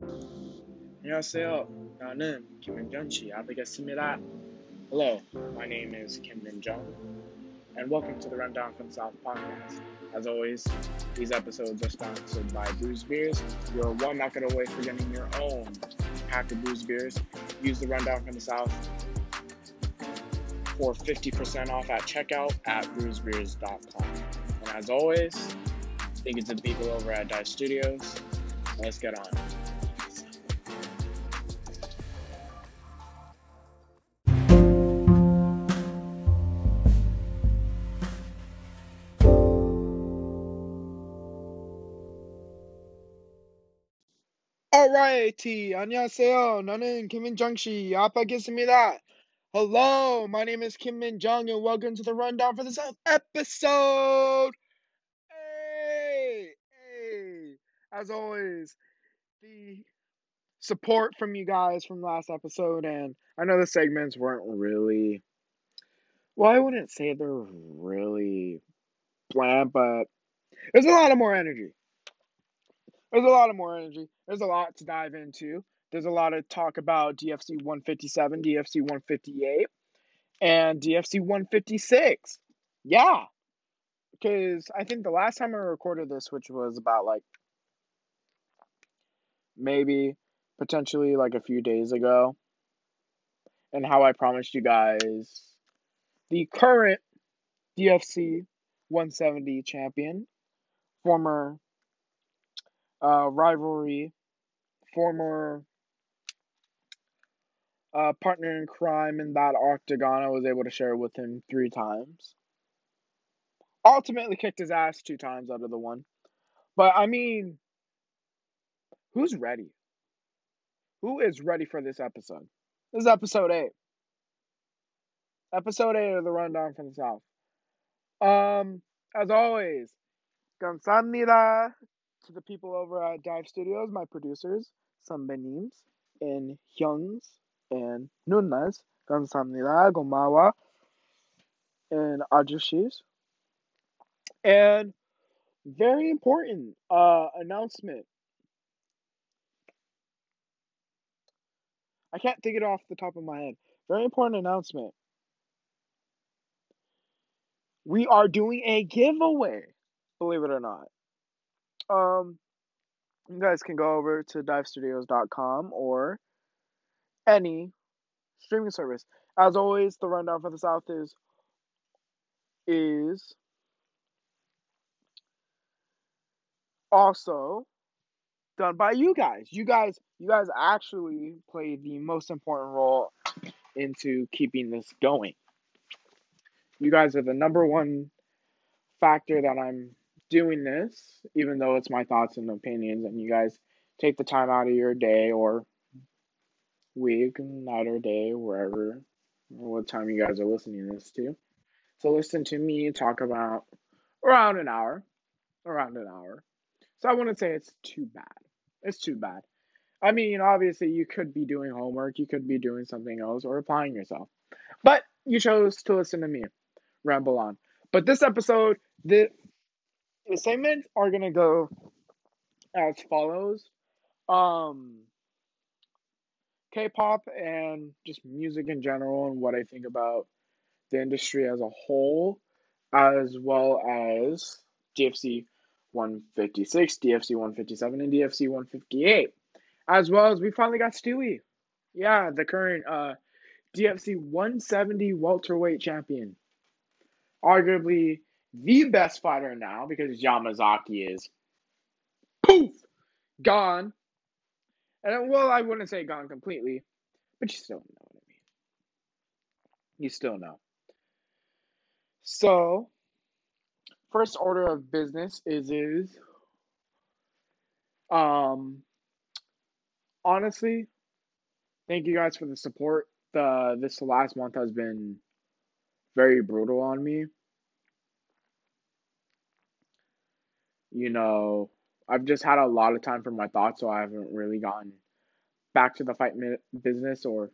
안녕하세요. 나는 김민정 씨아되겠습니다. Hello, my name is Kim Minjung, and welcome to the Rundown from South podcast. As always, these episodes are sponsored by Brews Beers. You're one bucket away from getting your own pack of Brews Beers. Use the Rundown from the South for 50% off at checkout at brewsbeers.com. And as always, thank you to the people over at Dive Studios. Let's get on. Alrighty, 안녕하세요. 나는 김민정 씨 아빠겠습니다. Hello, my name is Kim Min Jung, and welcome to the rundown for this episode. Hey, hey. As always, the support from you guys from last episode, and I know the segments weren't really, well, I wouldn't say they're really bland, but there's a lot of more energy. There's a lot of more energy. There's a lot to dive into. There's a lot of talk about DFC 157, DFC 158, and DFC 156. Yeah. Because I think the last time I recorded this, which was about like maybe potentially like a few days ago, and how I promised you guys the current DFC 170 champion, former uh, rivalry, former uh, partner in crime in that octagon. I was able to share with him three times. Ultimately kicked his ass two times out of the one. But I mean, who's ready? Who is ready for this episode? This is episode eight. Episode eight of the rundown from the south. Um, as always, 감사합니다 to the people over at Dive Studios, my producers, Sanbenims, and Hyungs, and Nunas, Gansamnila, Gomawa, and Ajushis. And very important uh, announcement. I can't think it off the top of my head. Very important announcement. We are doing a giveaway, believe it or not. Um, you guys can go over to divestudios.com or any streaming service. As always, the rundown for the South is is also done by you guys. You guys you guys actually play the most important role into keeping this going. You guys are the number one factor that I'm doing this, even though it's my thoughts and opinions, and you guys take the time out of your day or week, night or day, wherever, what time you guys are listening to this to, So listen to me talk about around an hour, around an hour. So I wouldn't say it's too bad. It's too bad. I mean, obviously, you could be doing homework, you could be doing something else, or applying yourself, but you chose to listen to me ramble on. But this episode, the the segments are gonna go as follows. Um, K-pop and just music in general and what I think about the industry as a whole, as well as DFC 156, DFC 157, and DFC 158, as well as we finally got Stewie. Yeah, the current uh, DFC 170 welterweight champion, arguably the best fighter now because Yamazaki is poof gone. And well, I wouldn't say gone completely, but you still know what I mean. You still know. So, first order of business is is um honestly, thank you guys for the support. The this last month has been very brutal on me. You know, I've just had a lot of time for my thoughts, so I haven't really gotten back to the fight business or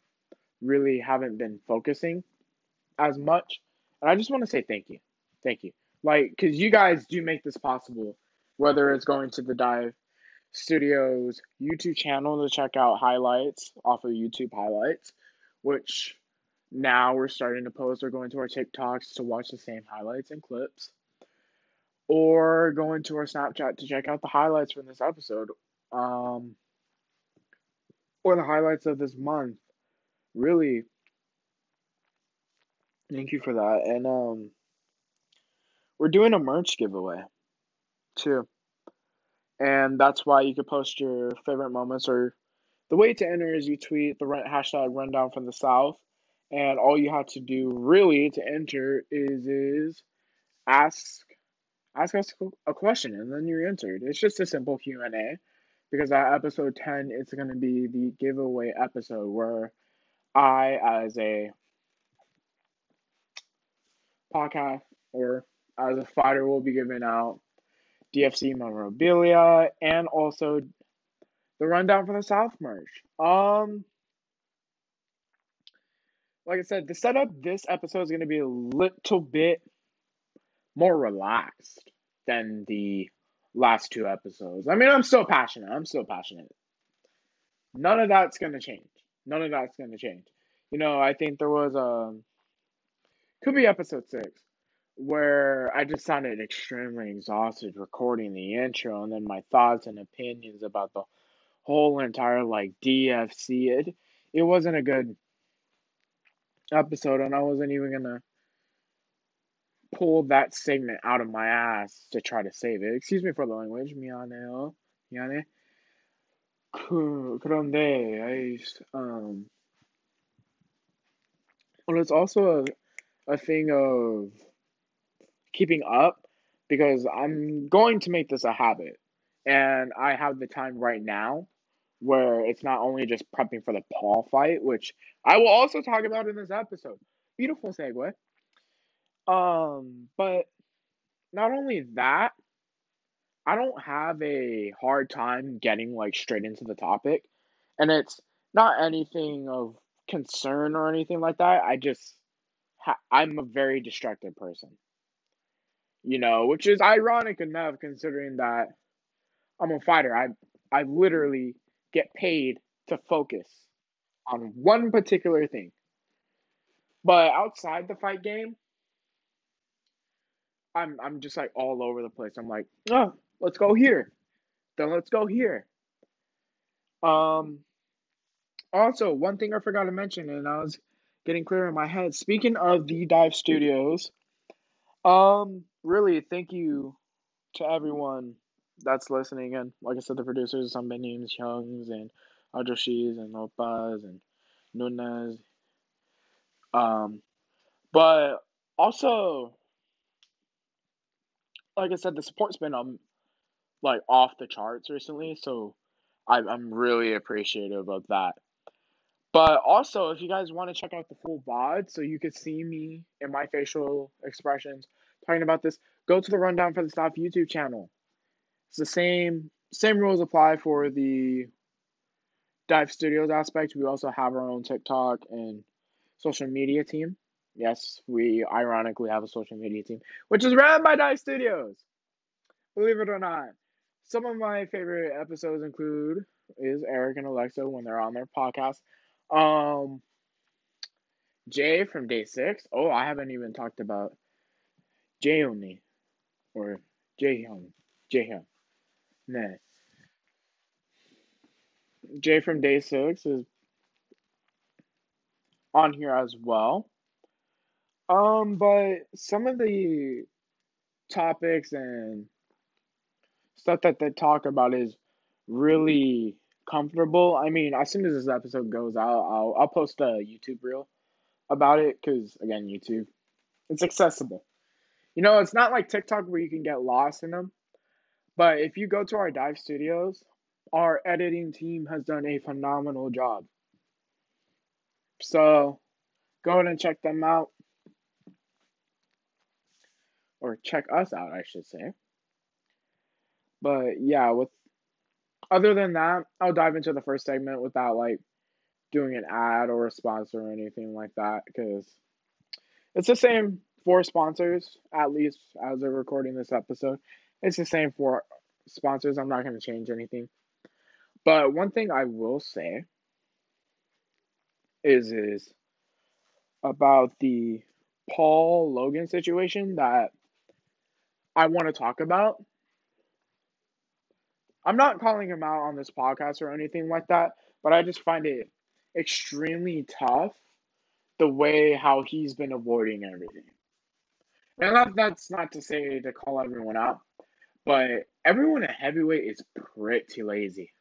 really haven't been focusing as much. And I just want to say thank you. Thank you. Like, because you guys do make this possible, whether it's going to the dive Studios YouTube channel to check out highlights off of YouTube highlights, which now we're starting to post or going to our TikToks to watch the same highlights and clips. Or go into our Snapchat to check out the highlights from this episode. Um, or the highlights of this month. Really, thank you for that. And um, we're doing a merch giveaway too. And that's why you could post your favorite moments or the way to enter is you tweet the hashtag rundown from the south and all you have to do really to enter is is ask ask us a question and then you're answered. it's just a simple q&a because at episode 10 it's going to be the giveaway episode where i as a podcast or as a fighter will be giving out dfc memorabilia and also the rundown for the south merch um like I said, the setup this episode is going to be a little bit more relaxed than the last two episodes. I mean, I'm still passionate. I'm still passionate. None of that's going to change. None of that's going to change. You know, I think there was a um, could be episode 6 where I just sounded extremely exhausted recording the intro and then my thoughts and opinions about the whole entire like DFC it it wasn't a good episode, and I wasn't even gonna pull that segment out of my ass to try to save it. Excuse me for the language. Miane, oh, miane. I Um, well, it's also a, a thing of keeping up because I'm going to make this a habit. And I have the time right now where it's not only just prepping for the Paul fight, which I will also talk about in this episode. Beautiful segue. Um, but not only that, I don't have a hard time getting like straight into the topic, and it's not anything of concern or anything like that. I just ha- I'm a very distracted person. You know, which is ironic enough considering that I'm a fighter. I I literally get paid to focus on one particular thing. But outside the fight game, I'm I'm just like all over the place. I'm like, oh, let's go here. Then let's go here. Um also one thing I forgot to mention and I was getting clear in my head. Speaking of the dive studios, um really thank you to everyone that's listening. And like I said, the producers, some names, Youngs and Ajoshis and Opas and Nunez. Um, but also, like I said, the support's been um like off the charts recently, so I, I'm really appreciative of that. But also, if you guys want to check out the full VOD so you could see me and my facial expressions talking about this, go to the Rundown for the South YouTube channel. It's the same same rules apply for the Dive Studios aspect. We also have our own TikTok and social media team. Yes, we ironically have a social media team, which is ran by Dive Studios. Believe it or not. Some of my favorite episodes include is Eric and Alexa when they're on their podcast. Um Jay from Day Six. Oh, I haven't even talked about Jay only or. Jay Hyun. Nah. Jay from Day Six is on here as well. Um, but some of the topics and stuff that they talk about is really comfortable. I mean, as soon as this episode goes out, I'll I'll post a YouTube reel about it because again, YouTube, it's accessible. You know, it's not like TikTok where you can get lost in them. But if you go to our dive studios, our editing team has done a phenomenal job. So go ahead and check them out. Or check us out, I should say. But yeah, with other than that, I'll dive into the first segment without like doing an ad or a sponsor or anything like that because it's the same for sponsors, at least as they're recording this episode. It's the same for sponsors. I'm not going to change anything. But one thing I will say is is about the Paul Logan situation that I want to talk about. I'm not calling him out on this podcast or anything like that, but I just find it extremely tough the way how he's been avoiding everything. And that, that's not to say to call everyone out, but everyone at heavyweight is pretty lazy.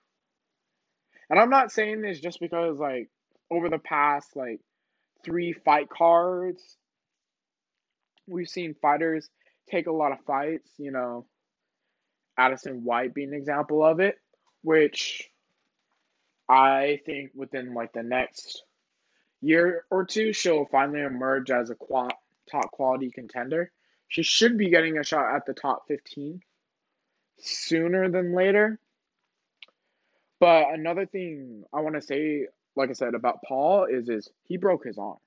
And I'm not saying this just because, like, over the past, like, three fight cards, we've seen fighters take a lot of fights, you know, Addison White being an example of it, which I think within like the next year or two, she'll finally emerge as a qual- top quality contender. She should be getting a shot at the top 15 sooner than later. But another thing I want to say, like I said about Paul, is is he broke his arm,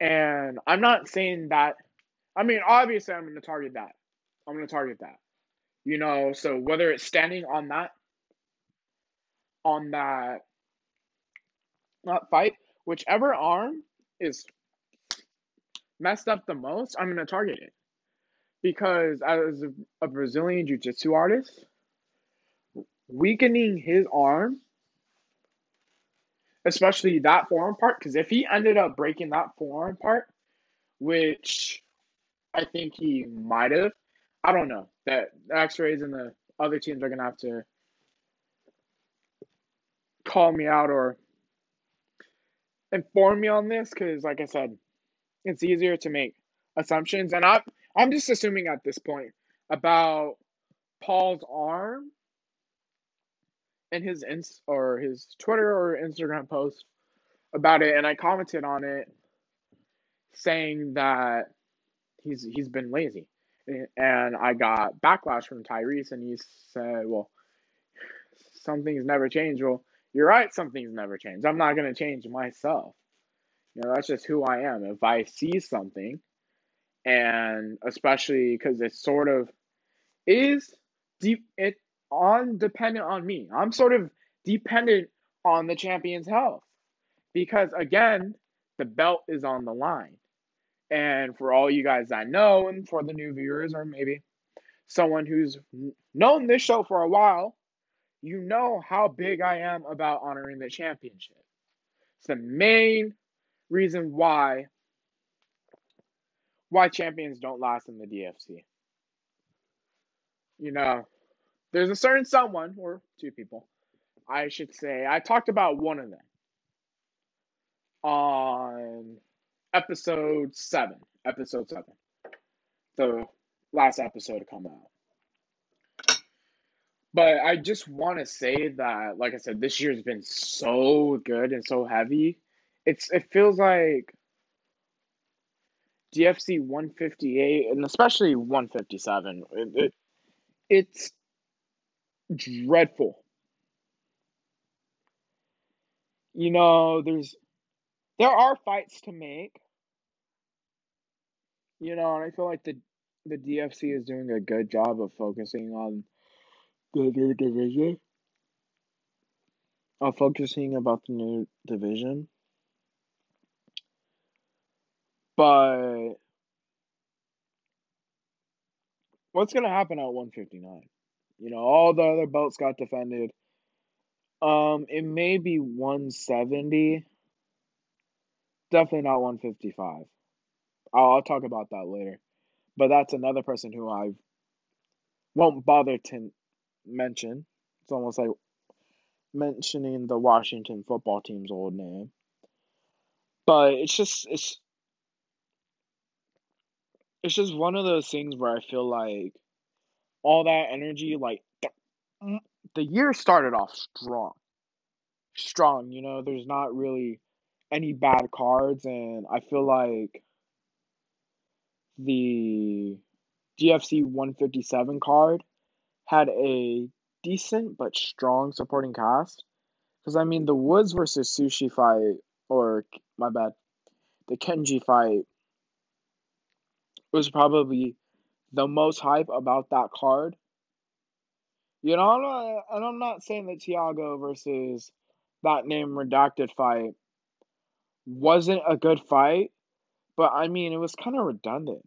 and I'm not saying that. I mean, obviously, I'm going to target that. I'm going to target that. You know, so whether it's standing on that on that not fight, whichever arm is messed up the most, I'm gonna target it. Because as a, a Brazilian jiu-jitsu artist, weakening his arm, especially that forearm part, because if he ended up breaking that forearm part, which I think he might have, I don't know. That X-rays and the other teams are gonna have to call me out or inform me on this because, like I said, it's easier to make assumptions, and I'm I'm just assuming at this point about Paul's arm and his ins or his Twitter or Instagram post about it, and I commented on it saying that he's he's been lazy and I got backlash from Tyrese, and he said, "Well, something's never changed." Well, you're right. something's never changed. I'm not gonna change myself. You know, that's just who I am. If I see something, and especially because it sort of is deep, it on dependent on me. I'm sort of dependent on the champion's health because again, the belt is on the line. And for all you guys that know, and for the new viewers, or maybe someone who's known this show for a while, you know how big I am about honoring the championship. It's the main reason why why champions don't last in the DFC. You know, there's a certain someone or two people, I should say. I talked about one of them on episode seven. Episode seven. The last episode to come out. But I just want to say that, like I said, this year's been so good and so heavy. It's it feels like DFC 158 and especially 157. It, it it's dreadful. You know, there's there are fights to make. You know, and I feel like the the DFC is doing a good job of focusing on the new division. Of focusing about the new division. But what's gonna happen at 159? You know, all the other belts got defended. Um, it may be 170. Definitely not 155. I'll, I'll talk about that later. But that's another person who I won't bother to mention. It's almost like mentioning the Washington football team's old name. But it's just it's it's just one of those things where I feel like all that energy, like the year started off strong, strong. You know, there's not really any bad cards, and I feel like the DFC 157 card had a decent but strong supporting cast. Because, I mean, the Woods versus Sushi fight, or my bad, the Kenji fight was probably the most hype about that card. You know, I'm not, and I'm not saying that Tiago versus that name redacted fight wasn't a good fight, but I mean, it was kind of redundant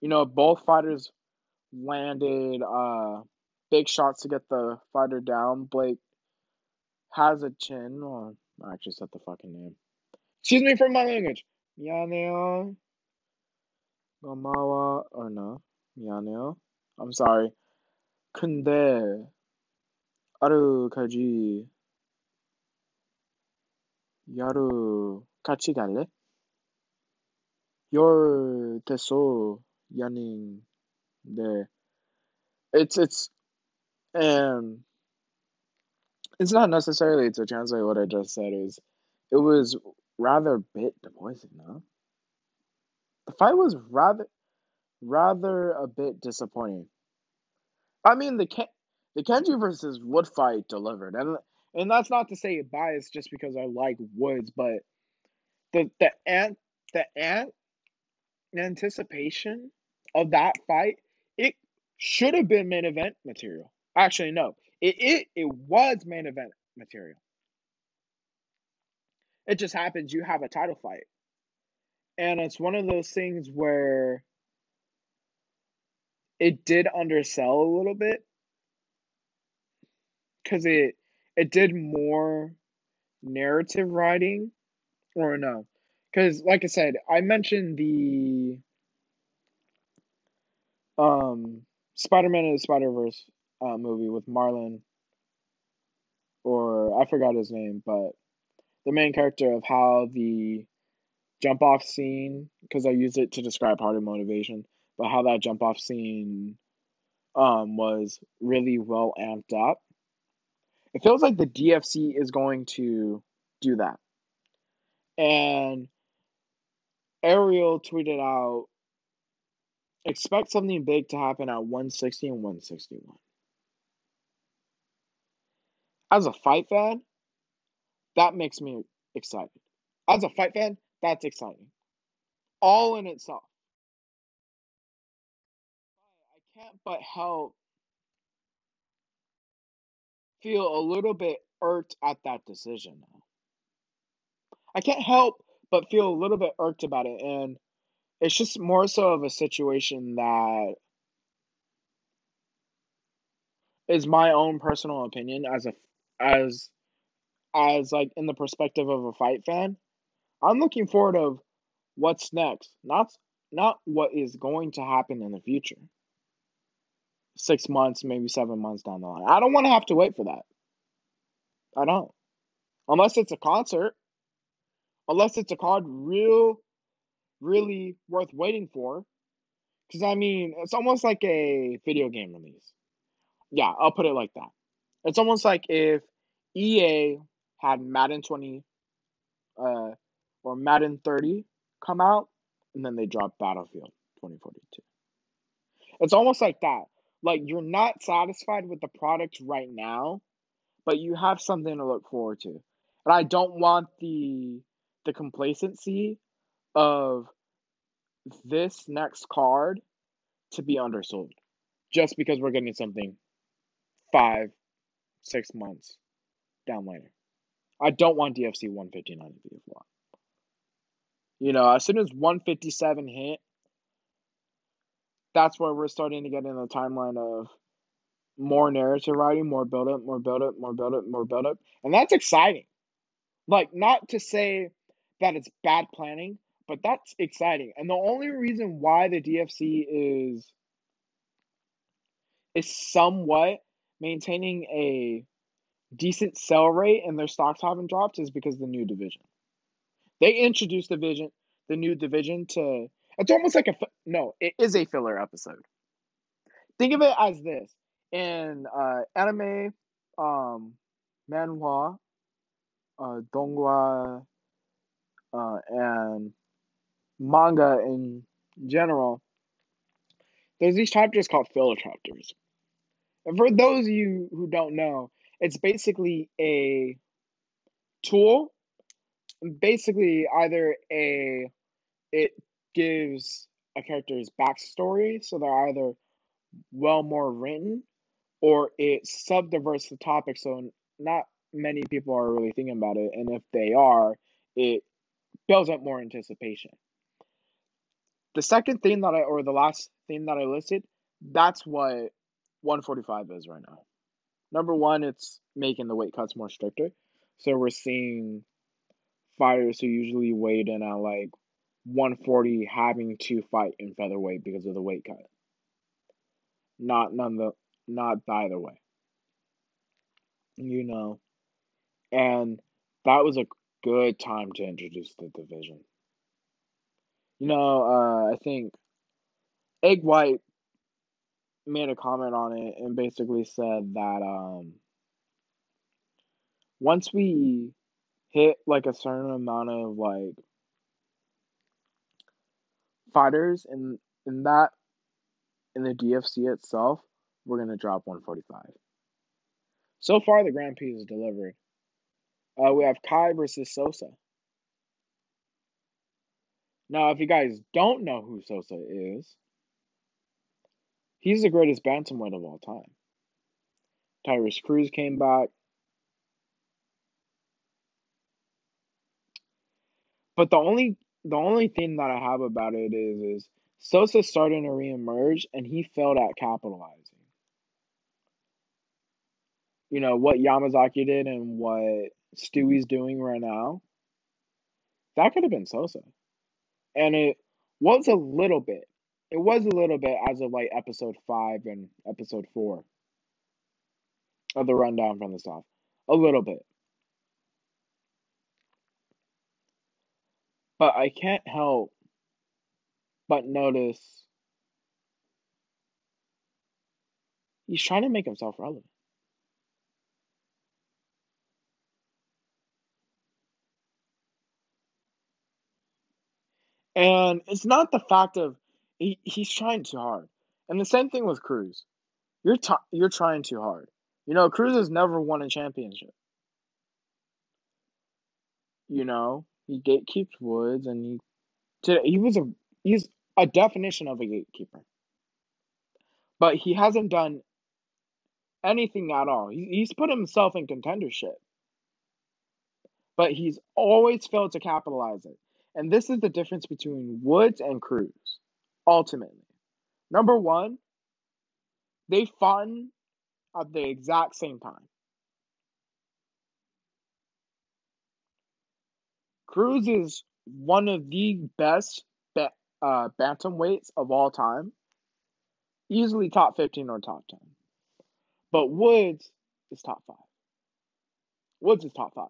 You know, both fighters landed uh big shots to get the fighter down. Blake has a chin. Oh, I actually said the fucking name. Excuse me for my language. Yaneo. Gomawa. Or no. Yaneo. I'm sorry. 근데 아르까지 야루 같이 갈래? 열 됐어 Yawning, there. It's it's and it's not necessarily to translate what I just said is it was rather bit disappointing, no? The fight was rather rather a bit disappointing. I mean the Ken- the Kenji versus Wood fight delivered and and that's not to say it biased just because I like Woods, but the the ant the ant anticipation of that fight it should have been main event material. Actually no. It, it it was main event material. It just happens you have a title fight. And it's one of those things where it did undersell a little bit. Because it it did more narrative writing or no. Because like i said i mentioned the um spider-man and the spider-verse uh, movie with marlon or i forgot his name but the main character of how the jump off scene because i use it to describe of motivation but how that jump off scene um was really well amped up. It feels like the dfc is going to do that. And ariel tweeted out expect something big to happen at 160 and 161 as a fight fan that makes me excited. As a fight fan that's exciting. All in itself. I can't but help feel a little bit irked at that decision. I can't help but feel a little bit irked about it, and it's just more so of a situation that is my own personal opinion as a as as like in the perspective of a fight fan. I'm looking forward of what's next, not not what is going to happen in the future. Six months, maybe seven months down the line. I don't want to have to wait for that. I don't. Unless it's a concert. Unless it's a card real, really worth waiting for. Because, I mean, it's almost like a video game release. Yeah, I'll put it like that. It's almost like if EA had Madden 20 uh, or Madden 30 come out and then they drop Battlefield 2042. It's almost like that. Like you're not satisfied with the product right now, but you have something to look forward to. And I don't want the the complacency of this next card to be undersold just because we're getting something five, six months down later. I don't want DFC 159 to be a flop. You know, as soon as 157 hit, that's where we're starting to get in the timeline of more narrative writing, more build up, more build up, more build up, more build up. And that's exciting. Like, not to say that it's bad planning, but that's exciting. And the only reason why the DFC is is somewhat maintaining a decent sell rate and their stocks haven't dropped is because the new division. They introduced the vision, the new division to. It's almost like a no. It is a filler episode. Think of it as this: in uh, anime, um, manhwa, uh, donghua, uh, and manga in general, there's these chapters called filler chapters. And for those of you who don't know, it's basically a tool. Basically, either a it gives a character's backstory, so they're either well more written, or it subdiverts the topic so not many people are really thinking about it. And if they are, it builds up more anticipation. The second thing that I, or the last thing that I listed, that's what 145 is right now. Number one, it's making the weight cuts more stricter. So we're seeing fighters who usually weighed in at like 140 having to fight in featherweight because of the weight cut. Not none the not either way. You know. And that was a good time to introduce the division. You know, uh, I think Egg White made a comment on it and basically said that um, once we hit like a certain amount of like fighters in in that in the DFC itself, we're gonna drop 145. So far, the Grand Prix is delivered. Uh, we have Kai versus Sosa. Now, if you guys don't know who Sosa is, he's the greatest bantamweight of all time. Tyrese Cruz came back. But the only the only thing that I have about it is is Sosa starting to reemerge and he failed at capitalizing. You know what Yamazaki did and what Stewie's doing right now. That could have been Sosa. And it was a little bit. It was a little bit as of like episode five and episode four of the rundown from the South. A little bit. But I can't help but notice he's trying to make himself relevant. And it's not the fact of he, he's trying too hard. And the same thing with Cruz. You're t- you're trying too hard. You know, Cruz has never won a championship. You know, he gatekeeps Woods, and he he was a he's a definition of a gatekeeper. But he hasn't done anything at all. He, he's put himself in contendership, but he's always failed to capitalize it. And this is the difference between Woods and Cruz, ultimately. Number one, they fought at the exact same time. Cruz is one of the best ba- uh, bantamweights of all time, easily top 15 or top 10. But Woods is top five. Woods is top five.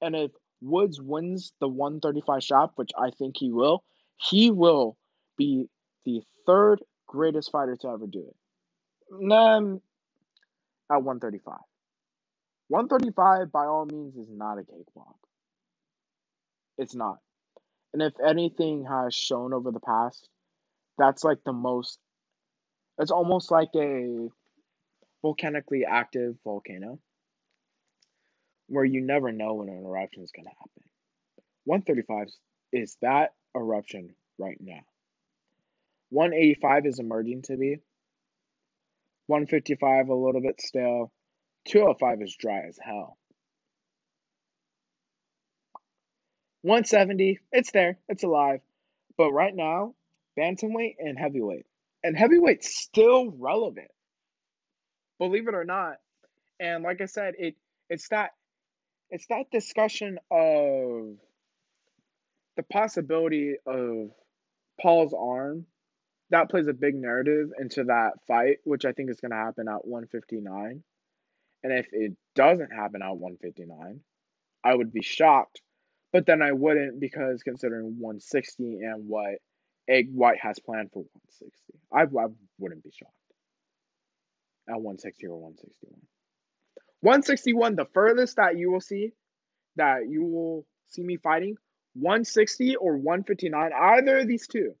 And if Woods wins the 135 shot, which I think he will, he will be the third greatest fighter to ever do it. Um, at 135. 135, by all means, is not a cakewalk. It's not. And if anything has shown over the past, that's like the most, it's almost like a volcanically active volcano where you never know when an eruption is going to happen. 135 is that eruption right now. 185 is emerging to be. 155 a little bit stale. 205 is dry as hell. 170, it's there, it's alive. But right now, bantamweight and heavyweight. And heavyweight's still relevant. Believe it or not. And like I said, it it's that it's that discussion of the possibility of Paul's arm that plays a big narrative into that fight, which I think is going to happen at 159. And if it doesn't happen at 159, I would be shocked. But then I wouldn't because considering 160 and what Egg White has planned for 160, I, I wouldn't be shocked at 160 or 161. 161, the furthest that you will see that you will see me fighting, 160 or 159, either of these two.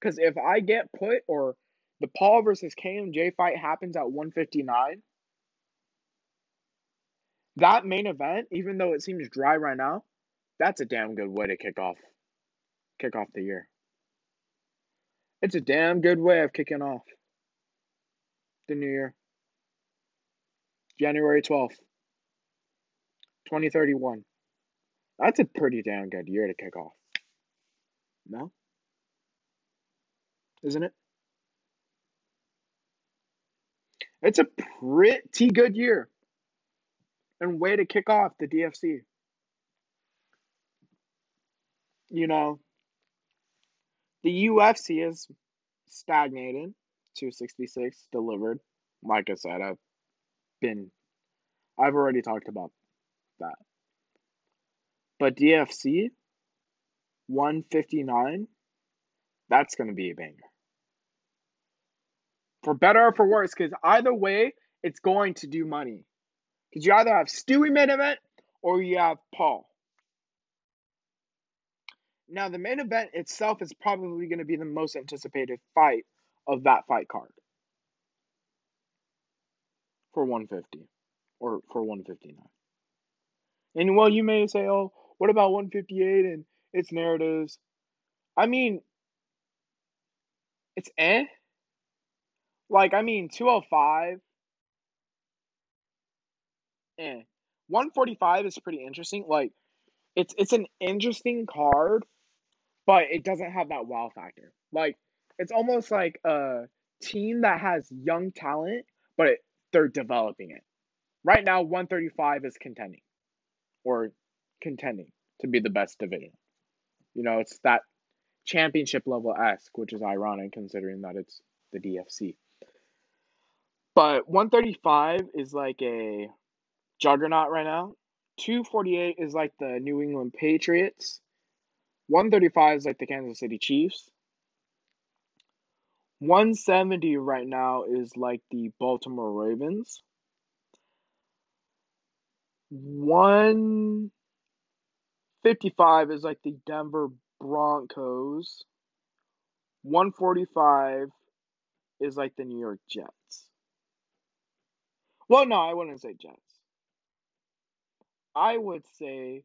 Because if I get put or the Paul versus KMJ fight happens at 159, that main event, even though it seems dry right now, that's a damn good way to kick off kick off the year. It's a damn good way of kicking off. the new year. January 12th, 2031. That's a pretty damn good year to kick off. No? Isn't it? It's a pretty good year and way to kick off the DFC. You know, the UFC is stagnated. 266 delivered. Like I said, I've been, I've already talked about that. But DFC, 159, that's going to be a banger. For better or for worse, because either way, it's going to do money. Because you either have Stewie main event or you have Paul. Now, the main event itself is probably going to be the most anticipated fight of that fight card for 150 or for 159. And well, you may say, oh, what about 158 and its narratives? I mean, it's eh. Like, I mean, 205, eh. 145 is pretty interesting. Like, it's it's an interesting card, but it doesn't have that wow factor. Like, it's almost like a team that has young talent, but it, they're developing it. Right now, 135 is contending, or contending to be the best division. You know, it's that championship level esque, which is ironic considering that it's the DFC. But 135 is like a juggernaut right now. 248 is like the New England Patriots. 135 is like the Kansas City Chiefs. 170 right now is like the Baltimore Ravens. 155 is like the Denver Broncos. 145 is like the New York Jets. Well, no, I wouldn't say Jets. I would say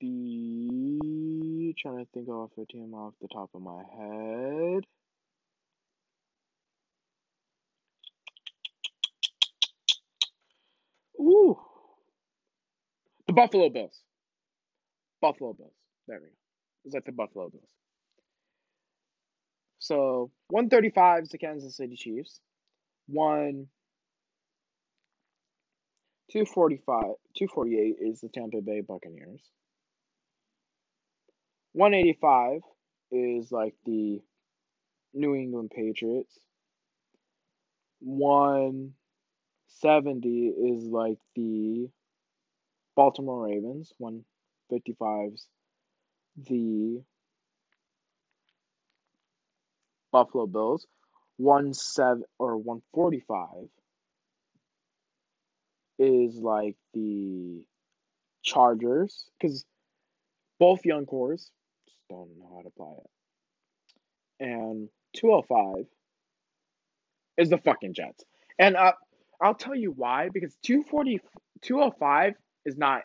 the trying to think of a team off the top of my head. Ooh. The Buffalo Bills. Buffalo Bills. There we go. Like the Buffalo Bills. So 135 is the Kansas City Chiefs. One 245 248 is the Tampa Bay Buccaneers. 185 is like the New England Patriots. 170 is like the Baltimore Ravens. 155's the Buffalo Bills. One seven or one forty five is like the Chargers because both young cores just don't know how to play it. And 205 is the fucking Jets. And uh, I'll tell you why because 240 205 is not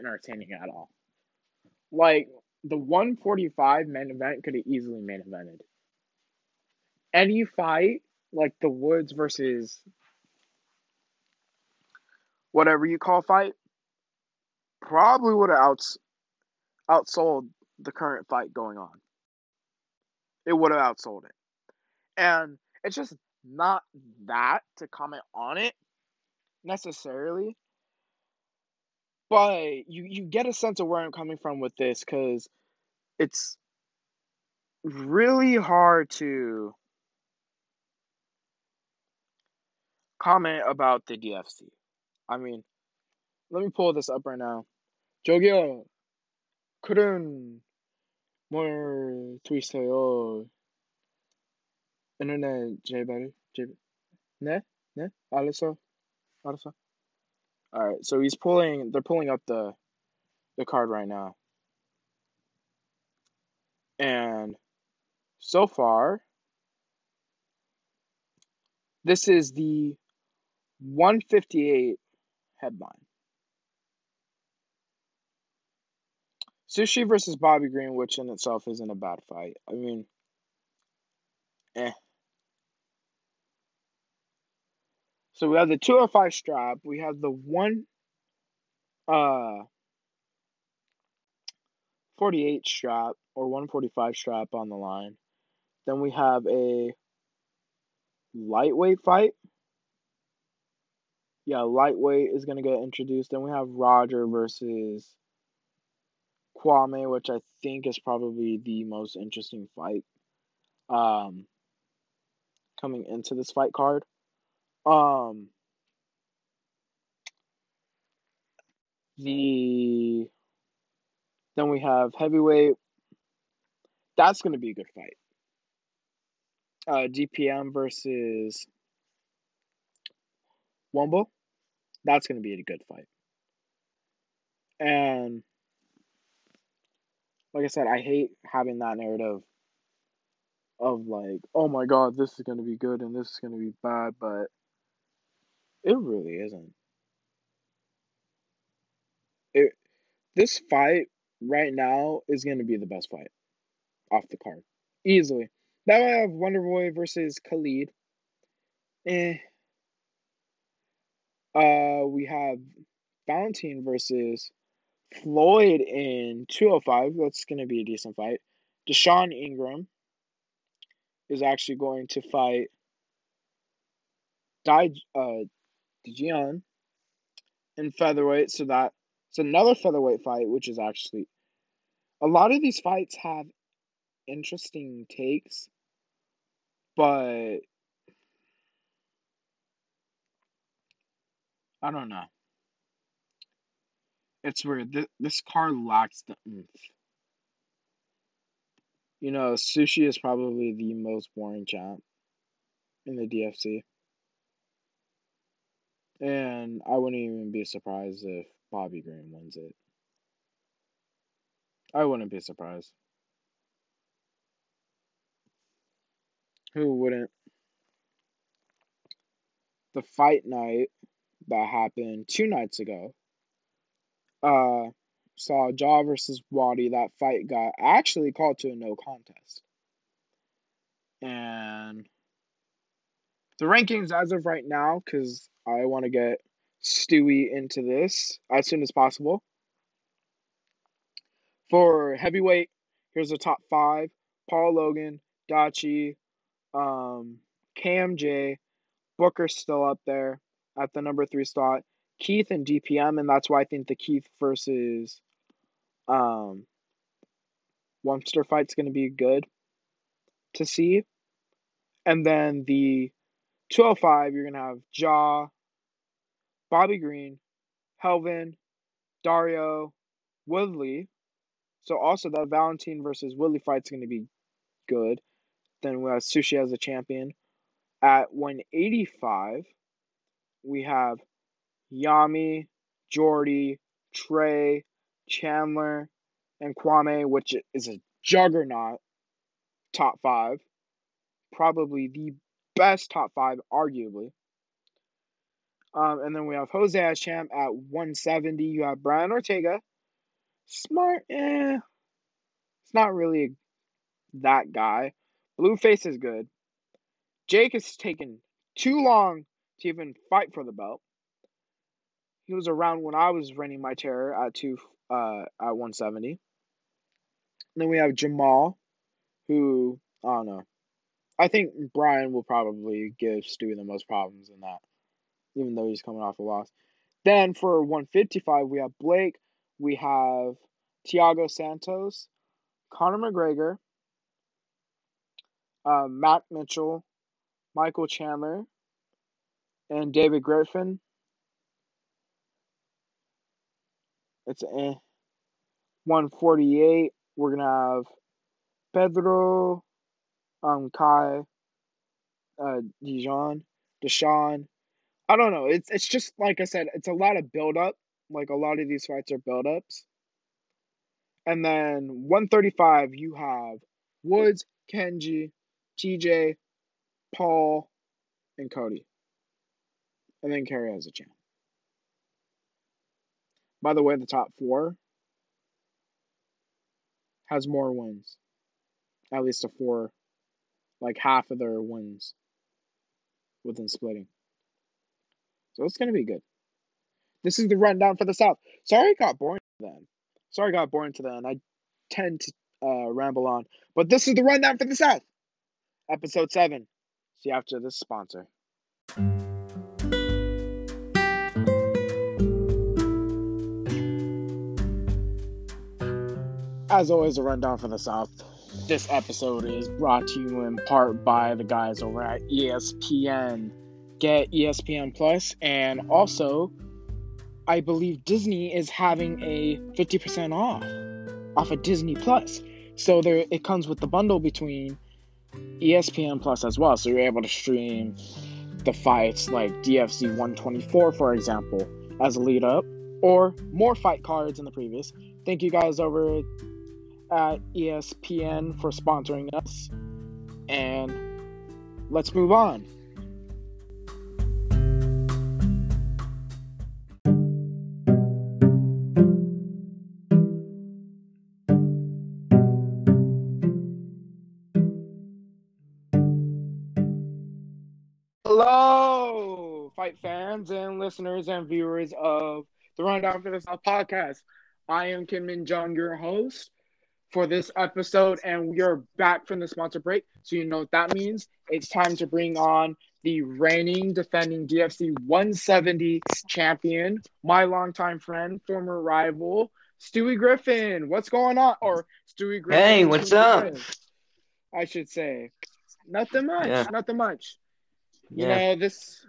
entertaining at all. Like the 145 main event could have easily main evented. Any fight like the Woods versus whatever you call fight, probably would have outs outsold the current fight going on. It would have outsold it. And it's just not that to comment on it necessarily. But you, you get a sense of where I'm coming from with this because it's really hard to comment about the DFC. I mean, let me pull this up right now. 저기요, 그런 뭘 트위스터요. Internet, J buddy. J Ne? Ne? Arisa? Alright, so he's pulling they're pulling up the the card right now. And so far this is the 158 headline. Sushi versus Bobby Green, which in itself isn't a bad fight. I mean, eh. So we have the 205 strap. We have the one uh 48 strap or 145 strap on the line. Then we have a lightweight fight. Yeah, lightweight is going to get introduced. Then we have Roger versus Kwame, which I think is probably the most interesting fight um, coming into this fight card. Um, the then we have heavyweight. That's going to be a good fight. Uh, DPM versus Wumble. That's going to be a good fight. And like I said, I hate having that narrative of like, oh my god, this is going to be good and this is going to be bad, but it really isn't. It this fight right now is going to be the best fight off the card. Easily. Now I have Wonder Boy versus Khalid. Eh. Uh, we have Valentine versus Floyd in 205. That's going to be a decent fight. Deshaun Ingram is actually going to fight Dai uh Dijon in featherweight, so that it's another featherweight fight, which is actually a lot of these fights have interesting takes, but I don't know. It's weird. This, this card lacks the oomph. You know, Sushi is probably the most boring champ in the DFC. And I wouldn't even be surprised if Bobby Green wins it. I wouldn't be surprised. Who wouldn't? The fight night that happened two nights ago. Uh, saw Jaw versus Wadi. That fight got actually called to a no contest. And the rankings as of right now, because I want to get Stewie into this as soon as possible. For heavyweight, here's the top five: Paul Logan, Dachi, um, Cam J, Booker's still up there at the number three spot. Keith and DPM, and that's why I think the Keith versus um, Wumster fight's going to be good to see. And then the 205, you're going to have Jaw, Bobby Green, Helvin, Dario, Woodley. So also that Valentine versus Woodley fight's going to be good. Then we have Sushi as a champion. At 185, we have Yami, Jordy, Trey, Chandler, and Kwame, which is a juggernaut top five. Probably the best top five, arguably. Um, and then we have Jose as champ at 170. You have Brian Ortega. Smart, eh. It's not really that guy. Blueface is good. Jake has taken too long to even fight for the belt. He was around when I was running my terror at two uh at 170. And then we have Jamal, who I don't know. I think Brian will probably give Stewie the most problems in that, even though he's coming off a loss. Then for 155, we have Blake, we have Thiago Santos, Conor McGregor, uh, Matt Mitchell, Michael Chandler, and David Griffin. It's eh. 148. We're gonna have Pedro, um, Kai, uh, Dijon, Deshaun. I don't know. It's it's just like I said. It's a lot of build up. Like a lot of these fights are build ups. And then 135, you have Woods, Kenji, TJ, Paul, and Cody. And then Kerry has a champ. By the way, the top four has more wins. At least a four, like half of their wins within splitting. So it's gonna be good. This is the rundown for the South. Sorry, it got boring then. Sorry, I got boring to then. I tend to uh, ramble on, but this is the rundown for the South. Episode seven. See you after this sponsor. As always, a rundown for the South. This episode is brought to you in part by the guys over at ESPN. Get ESPN Plus, and also, I believe Disney is having a 50% off off of Disney Plus. So there, it comes with the bundle between ESPN Plus as well. So you're able to stream the fights like DFC 124, for example, as a lead up, or more fight cards in the previous. Thank you guys over at ESPN for sponsoring us. And let's move on. Listeners and viewers of the Rundown for the South podcast. I am Kim Min Jung, your host for this episode, and we are back from the sponsor break. So you know what that means. It's time to bring on the reigning defending DFC 170 champion, my longtime friend, former rival, Stewie Griffin. What's going on? Or Stewie Griffin. Hey, what's up? I should say. Nothing much. Yeah. Nothing much. You Yeah. know, this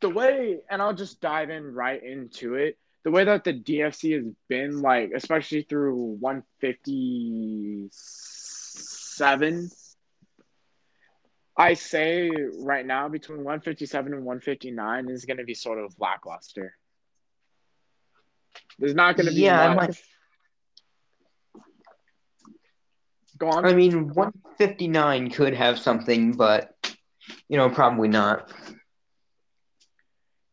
the way and I'll just dive in right into it. The way that the DFC has been like, especially through 157 I say right now between 157 and 159 is going to be sort of lackluster. There's not going to be Yeah, much. Go on. I mean, 159 could have something, but you know, probably not.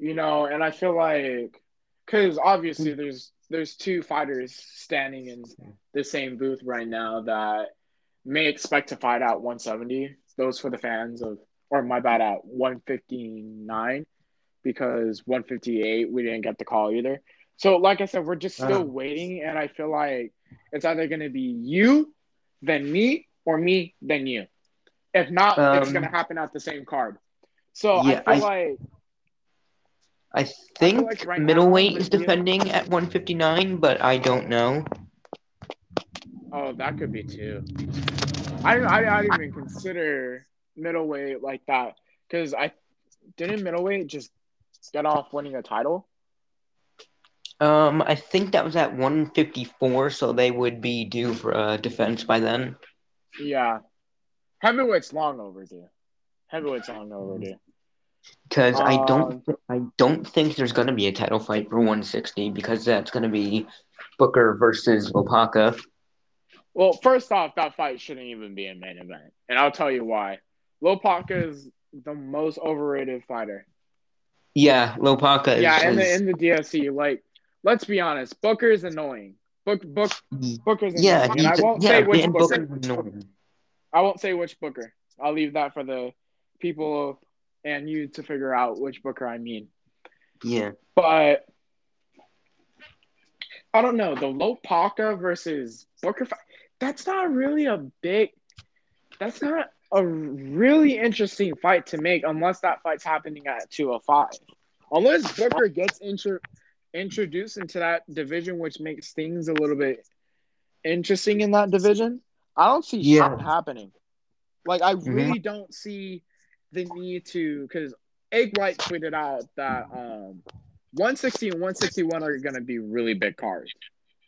You know and i feel like because obviously there's there's two fighters standing in the same booth right now that may expect to fight at 170 those for the fans of or my bad at 159 because 158 we didn't get the call either. So like i said we're just still Uh. waiting and i feel like it's either going to be you then me or me then you. If not it's Um, going to happen at the same card. So Yeah, i feel I- like I think like right middleweight is defending at 159, but I don't know. Oh, that could be too. I I, I didn't even consider middleweight like that because I didn't middleweight just get off winning a title. Um, I think that was at 154, so they would be due for a defense by then. Yeah, heavyweight's long overdue. Heavyweight's long overdue. Because I Um, don't, I don't think there's gonna be a title fight for 160 because that's gonna be Booker versus Lopaka. Well, first off, that fight shouldn't even be a main event, and I'll tell you why. Lopaka is the most overrated fighter. Yeah, Lopaka is. Yeah, in the is- in the DFC, like let's be honest, Booker is annoying. Book book Booker's annoying, yeah, and I won't yeah, say which Booker. Booker's annoying. I won't say which Booker. I'll leave that for the people and you to figure out which Booker I mean. Yeah. But I don't know the Lopaka versus Booker fight. That's not really a big. That's not a really interesting fight to make unless that fight's happening at 205. Unless Booker gets intro, introduced into that division, which makes things a little bit interesting in that division. I don't see Yeah. shit happening. Like I mm-hmm. really don't see the need to because Egg White tweeted out that um 160 and 161 are going to be really big cards.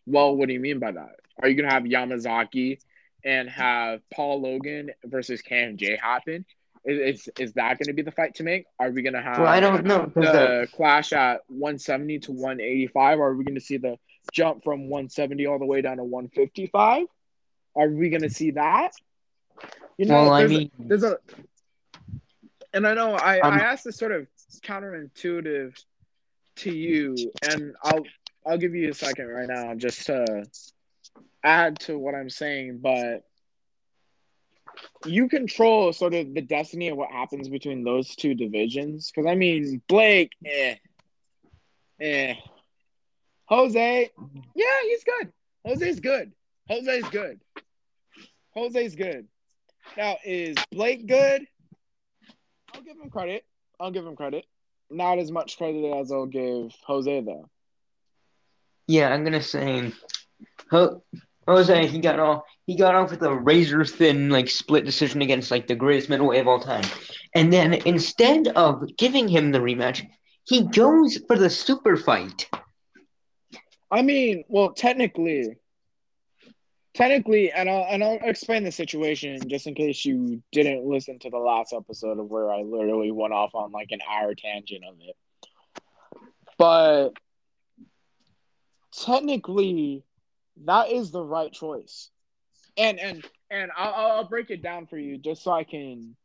Well, what do you mean by that? Are you going to have Yamazaki and have Paul Logan versus Cam J happen? Is, is, is that going to be the fight to make? Are we going to have Well, I don't know the- the clash at 170 to 185? Are we going to see the jump from 170 all the way down to 155? Are we going to see that? You know, Well, I mean- a, there's a, and I know I, Um, I asked this sort of counterintuitive to you, and I'll I'll give you a second right now just to add to what I'm saying, but you control sort of the destiny of what happens between those two divisions. Because I mean, Blake, eh, Eh. Jose, yeah, he's good. Jose's good. Jose's good. Jose's good. Now, is Blake good? Give him credit. I'll give him credit. Not as much credit as I'll give Jose, though. Yeah, I'm gonna say Ho- Jose. He got off. He got off with a razor thin like split decision against like the greatest middleweight of all time, and then instead of giving him the rematch, he goes for the super fight. I mean, well, technically, technically, and I'll and I'll explain the situation just in case you didn't listen to the last episode of where I literally went off on like an hour tangent of it. But technically, that is the right choice, and and and I'll I'll break it down for you just so I can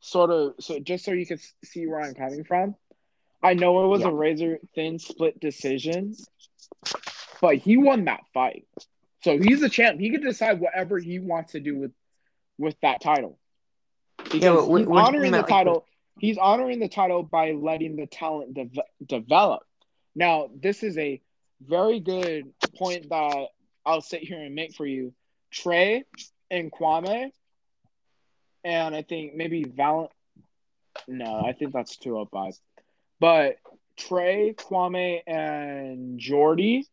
sort of so just so you can see where I'm coming from. I know it was Yeah. a razor thin split decision, but he won that fight. So he's a champ. He can decide whatever he wants to do with with that title. Because Yeah, but what- he's what do you honoring the about, like, title. He's honoring the title by letting the talent de- develop. Now, this is a very good point that I'll sit here and make for you. Trey and Kwame, and I think maybe Valent. No, I think that's two 205. But Trey, Kwame, and Jordy,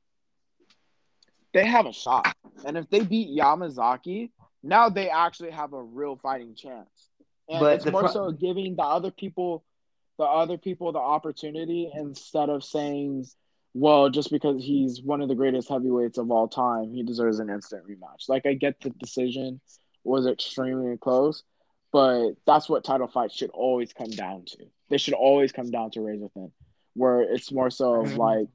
they have a shot. And if they beat Yamazaki, now they actually have a real fighting chance. And But it's more pro- so giving the other people the other people the opportunity instead of saying, well, just because he's one of the greatest heavyweights of all time, he deserves an instant rematch. Like I get the decision was extremely close, but that's what title fights should always come down to. They should always come down to razor thin, where it's more so of Mhm. like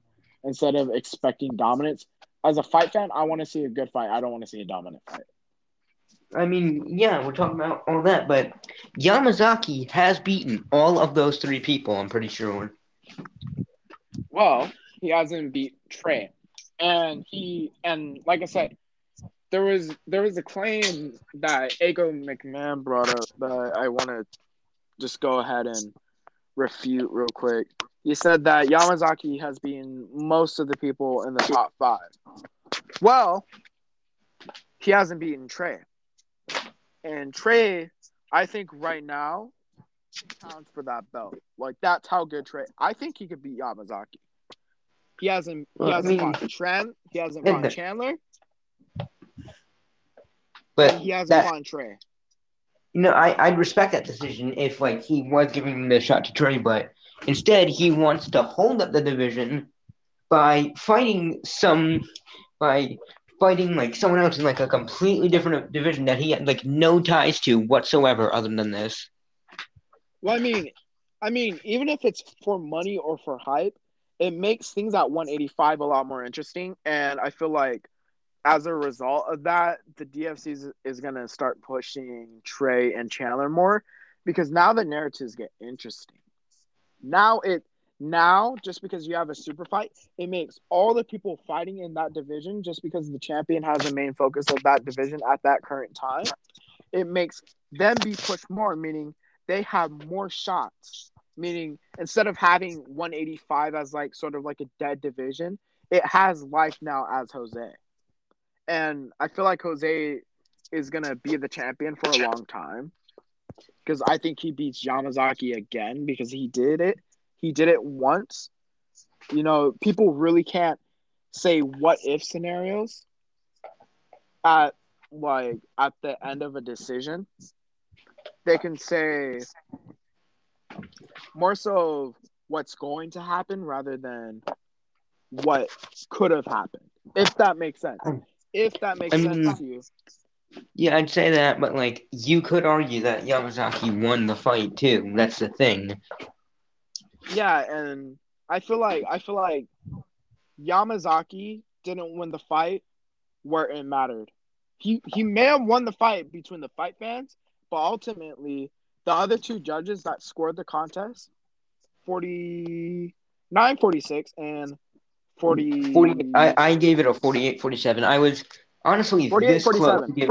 instead of expecting dominance. As a fight fan, I want to see a good fight. I don't want to see a dominant fight. I mean, yeah, we're talking about all that, but Yamazaki has beaten all of those three people. I'm pretty sure. Well, he hasn't beat Trey, and he and like I said, there was there was a claim that Ego McMahon brought up that I want to just go ahead and refute real quick. He said that Yamazaki has beaten most of the people in the top five. Well, he hasn't beaten Trey, and Trey, I think right now counts for that belt. Like that's how good Trey. I think he could beat Yamazaki. He hasn't. Well, he I hasn't mean- fought Trent. He hasn't fought Chandler. But he hasn't that, fought Trey. you know, I I'd respect that decision if like he was giving the shot to Trey, but instead he wants to hold up the division by fighting some by fighting like someone else in like a completely different division that he had like no ties to whatsoever other than this. Well, I mean, I mean, even if it's for money or for hype, it makes things at 185 a lot more interesting. And I feel like as a result of that, the DFC is, is going to start pushing Trey and Chandler more because now the narratives get interesting. Now it now just because you have a super fight, it makes all the people fighting in that division just because the champion has the main focus of that division at that current time. It makes them be pushed more, meaning they have more shots. Meaning instead of having 185 as like sort of like a dead division, it has life now as Jose. And I feel like Jose is gonna be the champion for a long time. Because I think he beats Yamazaki again because he did it. He did it once. You know, people really can't say what if scenarios at like at the end of a decision. They can say more so what's going to happen rather than what could have happened. If that makes sense. Um, if that makes I mean- sense to you. Yeah, I'd say that, but like you could argue that Yamazaki won the fight too. That's the thing. Yeah, and I feel like I feel like Yamazaki didn't win the fight where it mattered. He he may have won the fight between the fight fans, but ultimately the other two judges that scored the contest 49 46 and 40, 40, I, I gave it a 48 47. I was honestly this close. Give,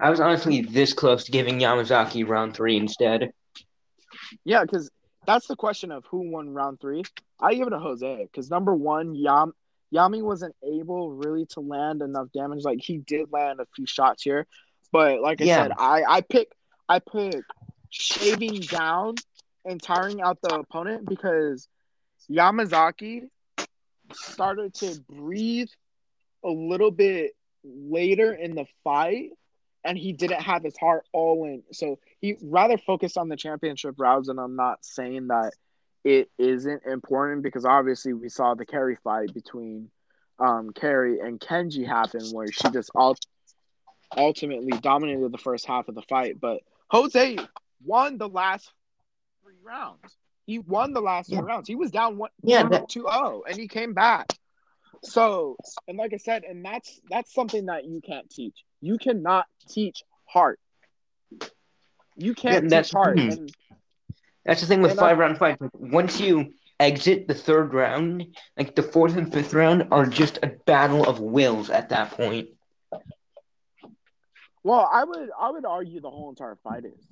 I was honestly this close to giving Yamazaki round three instead. Yeah, because that's the question of who won round three. I give it to Jose because number one, Yam Yami wasn't able really to land enough damage. Like he did land a few shots here, but like I Yeah. said, I I pick I pick shaving down and tiring out the opponent because Yamazaki started to breathe a little bit later in the fight and he didn't have his heart all in. So he rather focused on the championship rounds and I'm not saying that it isn't important because obviously we saw the Kerry fight between um Kerry and Kenji happen where she just all ultimately dominated the first half of the fight. But Jose won the last three rounds. He won the last Yeah. three rounds. He was down one Yeah, that- 2-0 and he came back. So, and like I said, and that's that's something that you can't teach. You cannot teach heart. You can't Yeah, that's- teach heart. hmm. And That's the thing with And I- five round fights. Like, once you exit the third round, like the fourth and fifth round are just a battle of wills at that point. well, I would I would argue the whole entire fight is.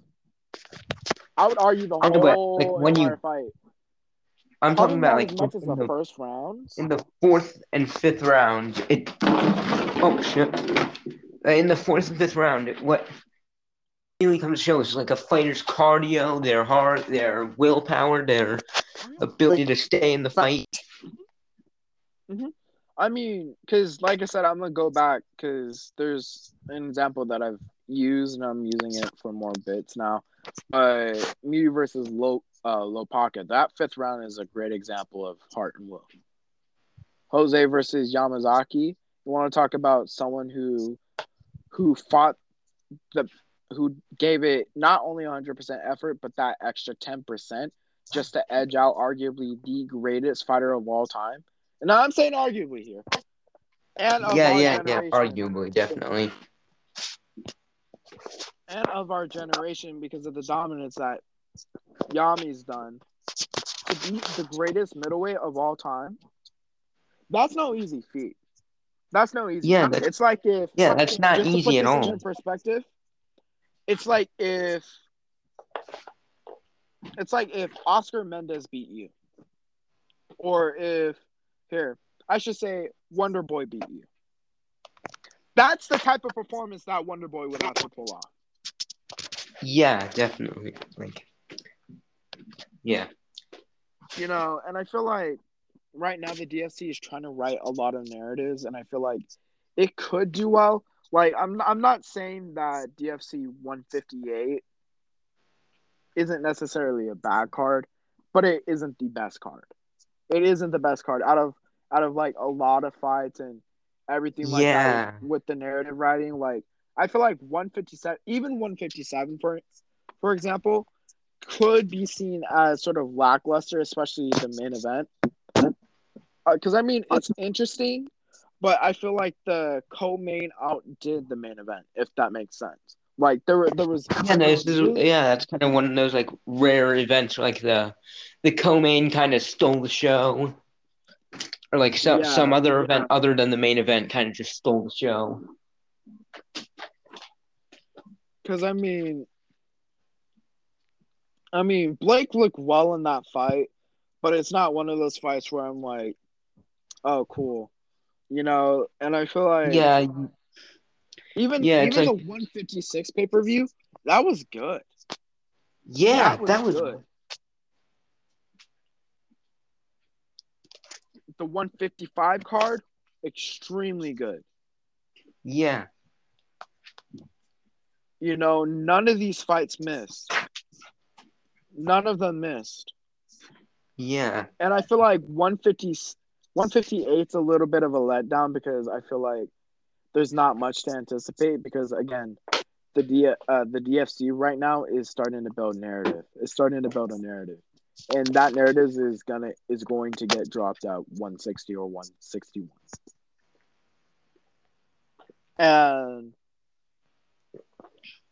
I would argue the I know, but, whole like, when you- entire fight. I'm Probably talking about like as much as in the the, first rounds. in the fourth and fifth round. It oh shit. Uh, In the fourth and fifth round, it, what really comes to show is like a fighter's cardio, their heart, their willpower, their ability to stay in the fight. I mean, because like I said, I'm gonna go back because there's an example that I've used and I'm using it for more bits now. Uh, Mew versus low uh pocket. That fifth round is a great example of heart and will. Jose versus Yamazaki. You want to talk about someone who who fought the who gave it not only 100% effort but that extra 10% just to edge out arguably the greatest fighter of all time. And I'm saying arguably here. And Yeah, yeah, yeah. Arguably, definitely. and of our generation because of the dominance that Yami's done to beat the greatest middleweight of all time. That's no easy feat. That's no easy. Yeah, feat. it's like if Yeah, that's not just to put easy at all. perspective, it's like if it's like if Oscar Mendez beat you, or if here I should say Wonder Boy beat you. That's the type of performance that Wonder Boy would have to pull off. Yeah, definitely. Like, yeah, you know, and I feel like right now the DFC is trying to write a lot of narratives, and I feel like it could do well. Like I'm, I'm not saying that DFC 158 isn't necessarily a bad card, but it isn't the best card. It isn't the best card out of out of like a lot of fights and everything like Yeah. that with the narrative writing. Like I feel like 157, even 157 for for example, could be seen as sort of lackluster, especially the main event. Uh, because I mean, it's interesting, but I feel like the co-main outdid the main event, if that makes sense. Like there, were, there was yeah. Is yeah. That's kind of one of those like rare events, like the the co-main kind of stole the show, or like some Yeah, some other yeah. event other than the main event kind of just stole the show. Because I mean, I mean, Blake looked well in that fight, but it's not one of those fights where I'm like, oh, cool, you know. And I feel like Yeah, even Yeah, even the like- 156 pay per view that was good. yeah. That was That was good. The 155 card, extremely good. yeah. You know, none of these fights missed. None of them missed. Yeah, And I feel like 150, 158 is a little bit of a letdown because I feel like there's not much to anticipate because again, the D, uh, the DFC right now is starting to build narrative. It's starting to build a narrative, and that narrative is gonna is going to get dropped at 160 or 161. And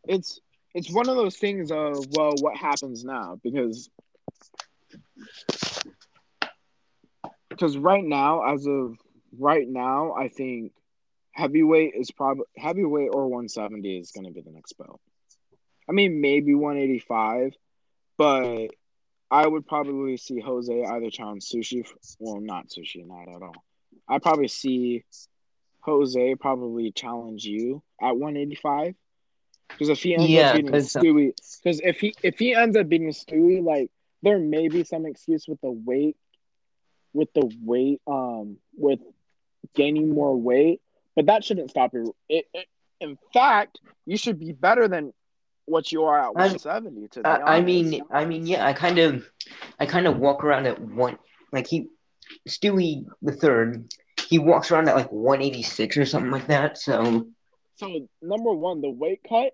it's it's one of those things of well, what happens now? Because because right now, as of right now, I think heavyweight is probably heavyweight or 170 is going to be the next belt. I mean, maybe 185, but I would probably see Jose either challenge Sushi. Well, not Sushi, not at all. I probably see Jose probably challenge you at 185. Because if he ends Yeah, up beating uh, Stewie, because if he if he ends up beating Stewie, like there may be some excuse with the weight, with the weight, um, with gaining more weight, but that shouldn't stop you. It, it in fact, you should be better than what you are at 170. To be I, I mean, I mean, yeah, I kind of, I kind of walk around at one, like he, Stewie the third, he walks around at like 186 or something like that. So So number one, the weight cut,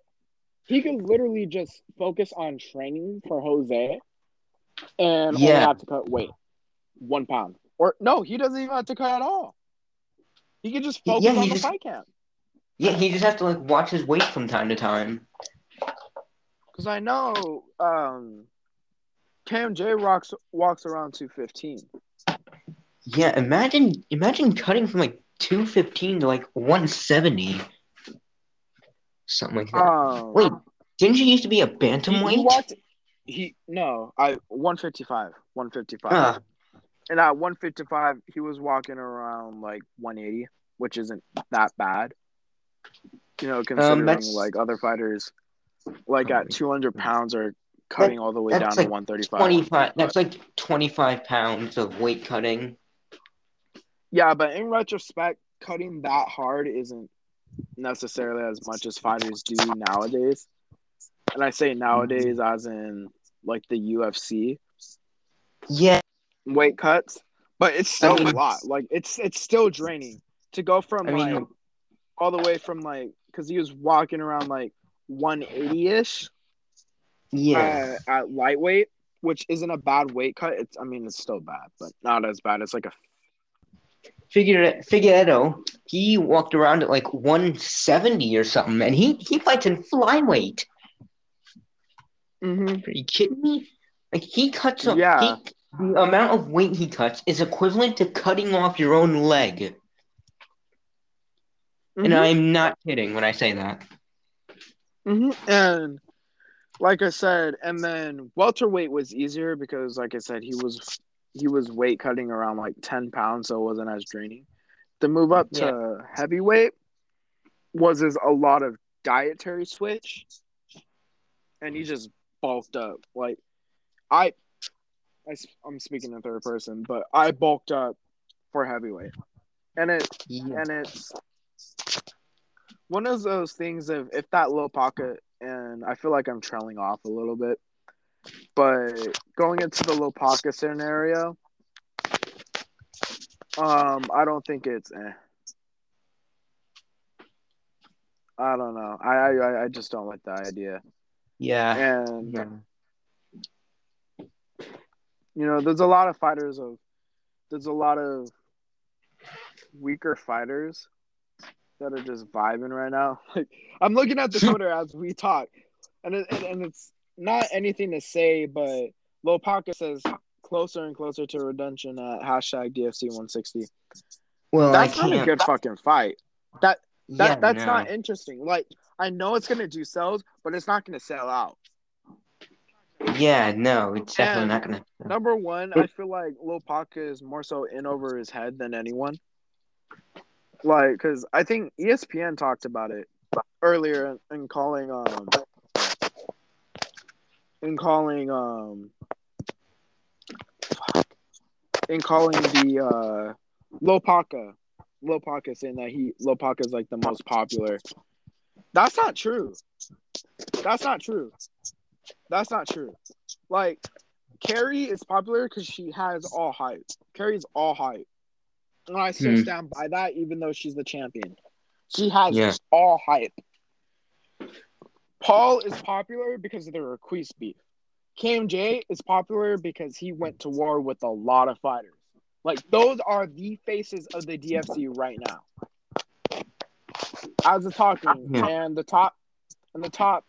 he could literally just focus on training for Jose, and only Yeah. have to cut weight, one pound, or no, he doesn't even have to cut at all. He could just focus Yeah, on the just- fight camp. yeah, he just has to like watch his weight from time to time. Because I know um, J rocks walks around two fifteen. Yeah, imagine, imagine cutting from like 215 to like 170, something like that. Um, Wait, didn't you used to be a bantamweight? he walked. He no, I one fifty five, one fifty five. Ah, And at 155, he was walking around like 180, which isn't that bad. You know, considering Um, like other fighters, like at 200 pounds, are cutting all the way down like to 135. 25. That's like 25 pounds of weight cutting. Yeah, but in retrospect, cutting that hard isn't necessarily as much as fighters do nowadays. And I say nowadays as in like the UFC Yeah, weight cuts, but it's still I mean- a lot. Like it's it's still draining to go from I mean- like all the way from like because he was walking around like 180 ish yeah. uh, at lightweight, which isn't a bad weight cut. It's I mean it's still bad, but not as bad. It's like a Figure Figueiredo, he walked around at like 170 or something, and he he fights in flyweight. mm-hmm. Are you kidding me? Like he cuts up. Yeah. He, the amount of weight he cuts is equivalent to cutting off your own leg, Mm-hmm. and I'm not kidding when I say that. hmm And like I said, and then welterweight was easier because, like I said, he was he was weight cutting around like ten pounds, so it wasn't as draining. The move up to heavyweight was is a lot of dietary switch, and he just bulked up. Like I, I am speaking in third person, but I bulked up for heavyweight, and it Yeah. and it's one of those things of if that Lopaka and I feel like I'm trailing off a little bit, but going into the Lopaka scenario, um, I don't think it's. Eh. I don't know. I, I I just don't like the idea, Yeah. and Yeah. you know, there's a lot of fighters of, there's a lot of weaker fighters that are just vibing right now. Like I'm looking at the Twitter as we talk, and it, and, and it's not anything to say, but Pocket says closer and closer to redemption at hashtag DFC 160. Well, That's I not a good fucking fight. That that yeah, that's no. not interesting. Like I know it's gonna do sales, but it's not gonna sell out. Yeah, no, it's definitely And- not gonna. Number one, I feel like Lil is more so in over his head than anyone. Like, because I think ESPN talked about it earlier in, in calling um in calling um in calling the uh Lopaka Lopaka saying that he Lopaka is like the most popular. That's not true. That's not true. That's not true. Like Carrie is popular because she has all hype. Carrie's all hype. And I still Hmm. stand by that even though she's the champion. She has Yeah. all hype. Paul is popular because of the Requise beef. KMJ is popular because he went to war with a lot of fighters. Like those are the faces of the DFC right now. As a talking, Yeah. and the top and the top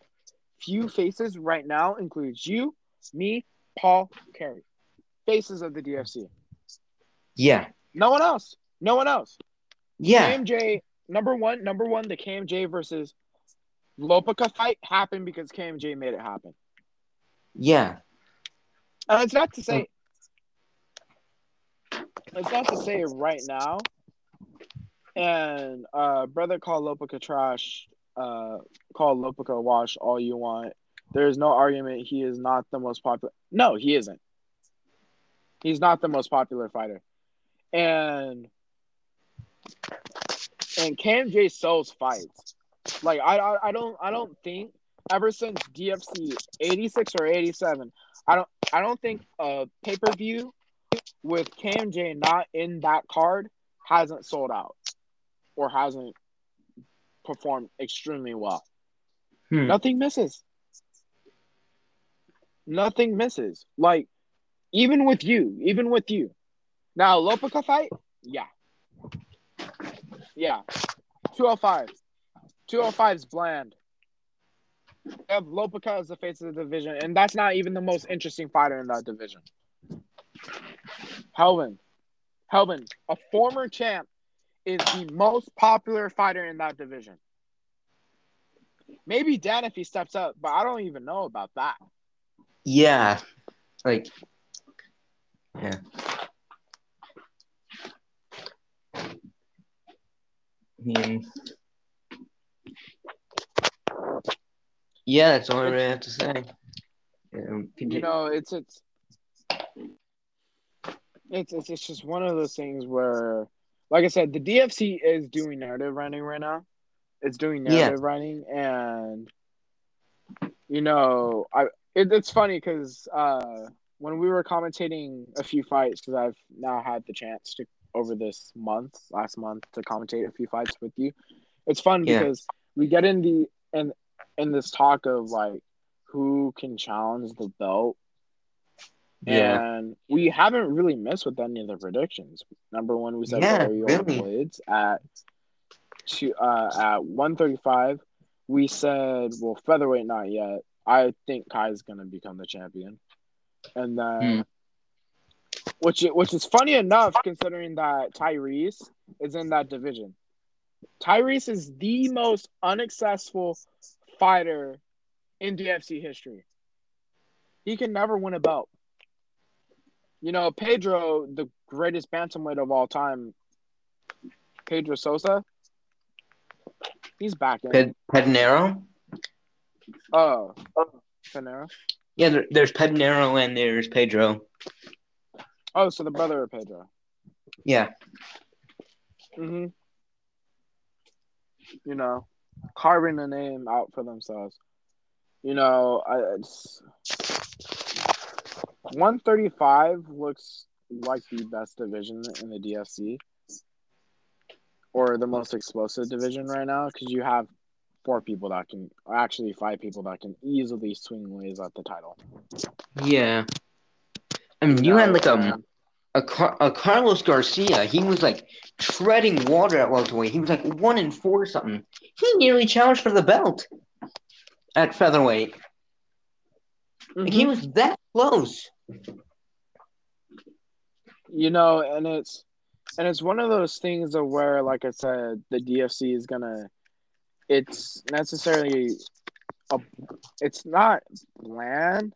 few faces right now includes you, me, Paul, Kerry. Faces of the DFC. Yeah, No one else. No one else. yeah, KMJ number one, number one, the KMJ versus Lopaka fight happened because KMJ made it happen. yeah. And it's not to say it's not to say right now. And uh brother call Lopaka trash, uh call Lopaka wash all you want. There's no argument he is not the most popular No, he isn't. He's not the most popular fighter. And and KMJ sells fights. Like I, I I don't I don't think ever since DFC 86 or 87, I don't I don't think a pay-per-view with Cam KMJ not in that card hasn't sold out or hasn't performed extremely well. Hmm. Nothing misses. Nothing misses. Like even with you, even with you. Now Lopaka fight, yeah. Yeah. 205. 205 is bland. Have Lopaka as the face of the division, and that's not even the most interesting fighter in that division. Helvin. Helvin, a former champ, is the most popular fighter in that division. Maybe Dan if he steps up, but I don't even know about that. Yeah, like yeah. I mean, yeah, that's all I really have to say. Um, You know, it's it's it's it's, it's just one of those things where, like I said, the DFC is doing narrative writing right now. It's doing Yeah. narrative writing, and you know, I it, it's funny because uh, when we were commentating a few fights, because I've now had the chance to over this month, last month, to commentate a few fights with you. It's fun Yeah. because we get in the in in this talk of like who can challenge the belt yeah, and we haven't really missed with any of the predictions. Number one, we said Yeah, Ariel really. Blades at two uh at one thirty five. We said well featherweight not yet. I think Kai's gonna become the champion. And then Hmm. which which is funny enough considering that Tyrese is in that division. Tyrese is the most unsuccessful fighter in DFC history. He can never win a belt. You know, Pedro, the greatest bantamweight of all time, Pedro Sosa, he's back in. Ped- Pednero. oh, Panera. Yeah, there, there's Pednero and there's Pedro. Oh, so the brother of Pedro. Yeah, hmm You know, carving a name out for themselves. You know, I it's, 135 looks like the best division in the DFC or the most explosive division right now because you have four people that can, actually five people that can easily swing ways at the title. yeah. I mean, you had like and- a, Car- a Carlos Garcia. He was like treading water at welterweight. He was like one in four something. He nearly challenged for the belt at featherweight. Like, he Mhm. was that close. you know and it's and it's one of those things of where like i said the dfc is gonna it's necessarily a, it's not bland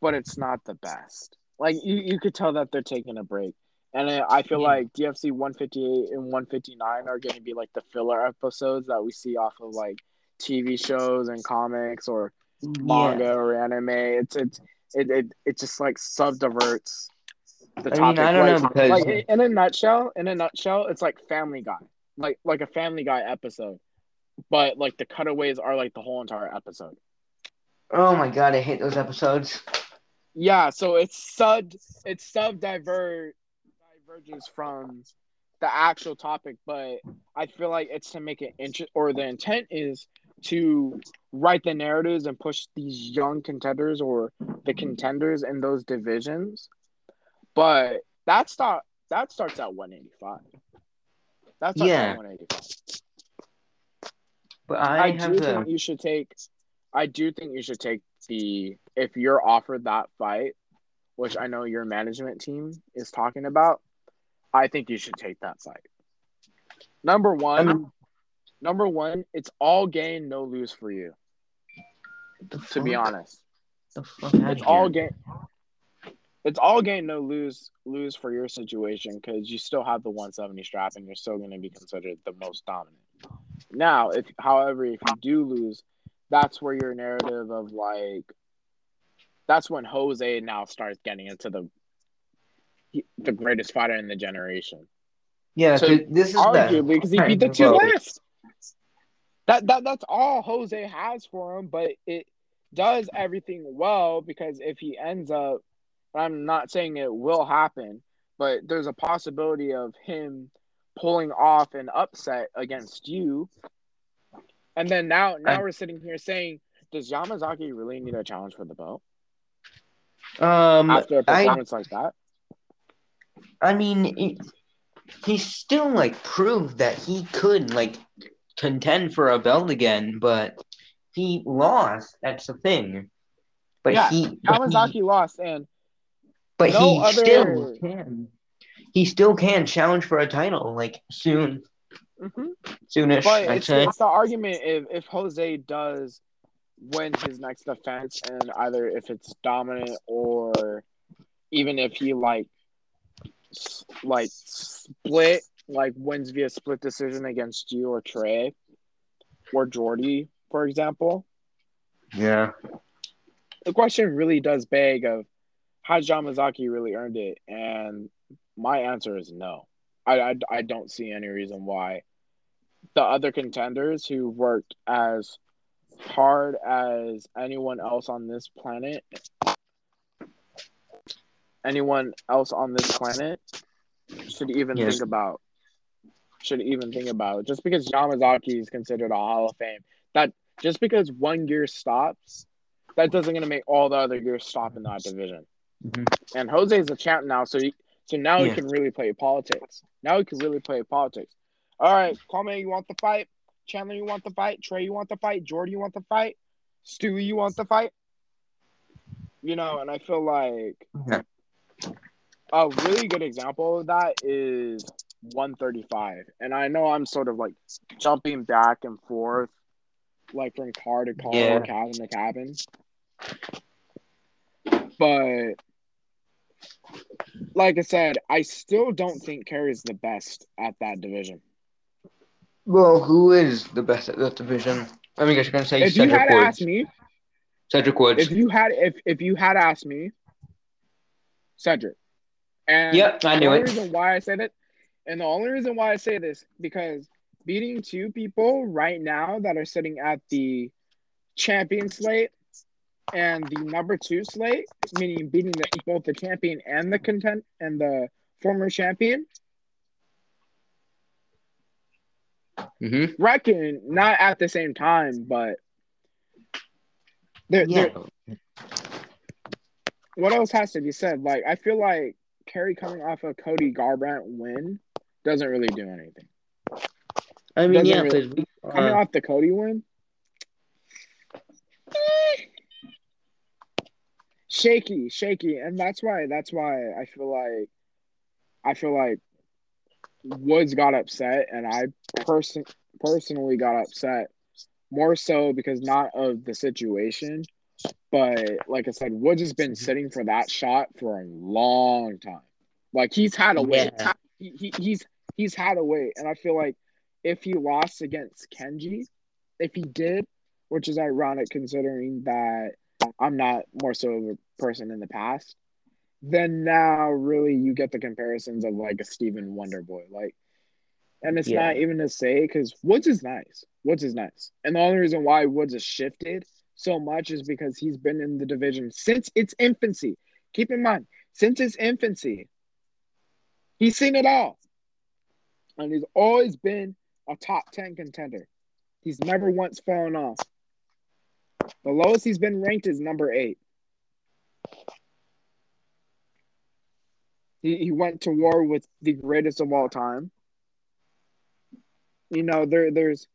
but it's not the best like you, you could tell that they're taking a break and I I feel Yeah. like DFC 158 and 159 are going to be like the filler episodes that we see off of like TV shows and comics or manga or anime. It's it's it it, it just like subverts the I topic. mean, I don't like, know because like in a nutshell, in a nutshell, it's like Family Guy, like like a Family Guy episode, but like the cutaways are like the whole entire episode. oh my god, I hate those episodes. Yeah, so it's sub it's sub diverges from the actual topic, but I feel like it's to make it interest or the intent is to write the narratives and push these young contenders or the contenders in those divisions. But that start that starts at 185. That's Yeah. at 185. But I, I, do the think you should take. I do think you should take the if you're offered that fight, which I know your management team is talking about. I think you should take that fight. Number one, mean, number one, it's all gain, no lose for you. To be honest, The fuck it's all gain. it's all gain no lose lose for your situation because you still have the 170 strap and you're still going to be considered the most dominant. Now, if however if you do lose, that's where your narrative of like that's when Jose now starts getting into the the greatest fighter in the generation. Yeah, So, this is Arguably, because he beat the two last. That that that's all Jose has for him, but it does everything well because if he ends up, I'm not saying it will happen, but there's a possibility of him pulling off an upset against you. And then now now I- we're sitting here saying, does Yamazaki really need a challenge for the belt um after a I performance like that? I mean, it, he still like proved that he could like contend for a belt again, but he lost. That's the thing. But Yeah, he, but he, Yamazaki lost, and but no he other- still can. He still can challenge for a title like soon, Mm-hmm. soonish. But I'd it's, say. it's the argument if, if Jose does win his next defense, and either if it's dominant or even if he like like split like wins via split decision against you or Trey or Jordy, for example, Yeah. the question really does beg of has Yamazaki really earned it? And my answer is no. I, I, I don't see any reason why the other contenders who worked as hard as anyone else on this planet, anyone else on this planet should even Yes. think about should even think about. Just because Yamazaki is considered a Hall of Fame, that just because one gear stops, that doesn't gonna make all the other gears stop in that division. Mhm. And Jose is a champ now, so he, so now Yeah. he can really play politics. Now he can really play politics. All right, Kwame, you want the fight? Chandler, you want the fight? Trey, you want the fight? Jordy, you want the fight? Stewie, you want the fight? You know, and I feel like Yeah. a really good example of that is 135. And I know I'm sort of like jumping back and forth, like from car to car Yeah. or cabin to cabin. But like I said, I still don't think Kerry's the best at that division. Well, who is the best at that division? I mean, I guess you're gonna say If you Cedric had Woods. ask me, Cedric Woods. if you had if if you had asked me, Cedric. And Yep, I the knew only it. reason why I say that, and the only reason why I say this because beating two people right now that are sitting at the champion slate and the number two slate, meaning beating the, both the champion and the content and the former champion, hmm reckon not at the same time, but there, Yeah. there, what else has to be said? Like, I feel like Kerry coming off a Cody Garbrandt win doesn't really do anything. I mean, Doesn't yeah, really- because Coming uh, off the Cody win, shaky, shaky, and that's why that's why I feel like I feel like Woods got upset, and I person personally got upset more so because not of the situation, but like I said, Woods has been mm-hmm. sitting for that shot for a long time. Like he's had a wait. Yeah. He, he, he's he's had a wait, and I feel like if he lost against Kenji, if he did, which is ironic considering that I'm not more so of a person in the past, then now really you get the comparisons of like a Steven Wonderboy. Like, and it's Yeah. not even to say because Woods is nice. Woods is nice. And the only reason why Woods has shifted so much is because he's been in the division since its infancy. Keep in mind, since its infancy, he's seen it all. And he's always been a top 10 contender. He's never once fallen off. The lowest he's been ranked is number eight. He, he went to war with the greatest of all time. You know, there there's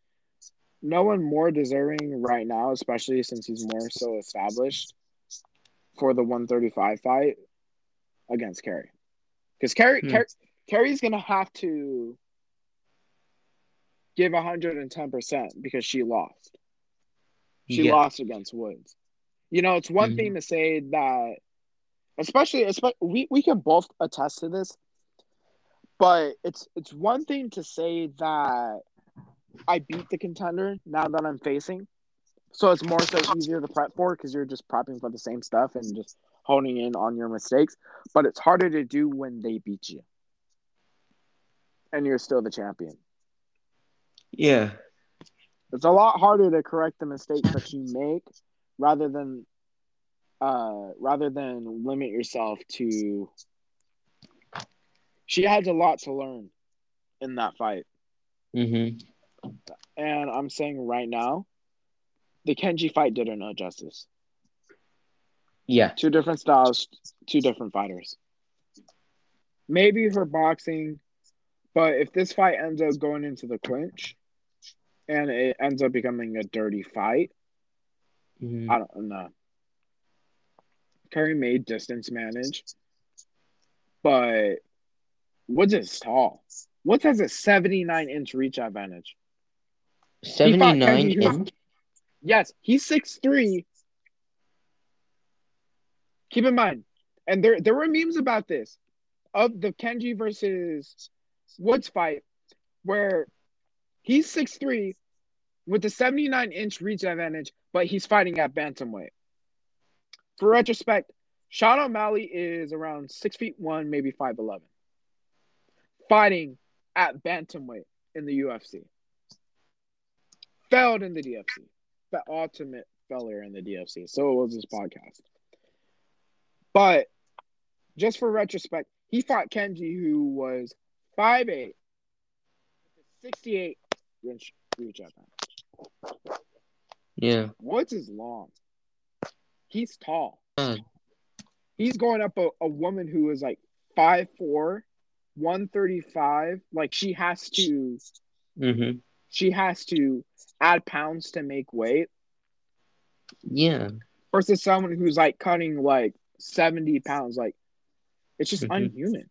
no one more deserving right now, especially since he's more so established for the 135 fight against Kerry. Because Kerry, Hmm. Kerry Kerry's gonna have to give 110% because she lost. She Yeah. lost against Woods. You know, it's one Mhm. thing to say that especially, especially we, we can both attest to this. But it's it's one thing to say that I beat the contender now that I'm facing, so it's more so easier to prep for because you're just prepping for the same stuff and just honing in on your mistakes. But it's harder to do when they beat you, and you're still the champion. Yeah. It's a lot harder to correct the mistakes that you make rather than uh rather than limit yourself to she has a lot to learn in that fight. Mm-hmm. And I'm saying right now, the Kenji fight did her no justice. Yeah. Two different styles, two different fighters. Maybe her boxing, but if this fight ends up going into the clinch and it ends up becoming a dirty fight, Mm-hmm. I don't know. Curry made distance manage, but Woods is tall. Woods has a 79 inch reach advantage. Seventy nine Kenji who's- inch. Yes, he's six three. Keep in mind, and there there were memes about this of the Kenji versus Woods fight, where he's six three with the seventy nine inch reach advantage, but he's fighting at bantamweight. For retrospect, Sean O'Malley is around six feet one, maybe five eleven, fighting at bantamweight in the UFC. Failed in the DFC the ultimate failure in the DFC. So it was this podcast. But just for retrospect, he fought Kenji, who was 5'8, 68 inch reach. Yeah. Woods is long. He's tall. Uh. He's going up a, a woman who is like 5'4, 135. Like she has to Mm-hmm. she has to add pounds to make weight. Yeah. versus someone who's like cutting like 70 pounds like it's just Mhm. unhuman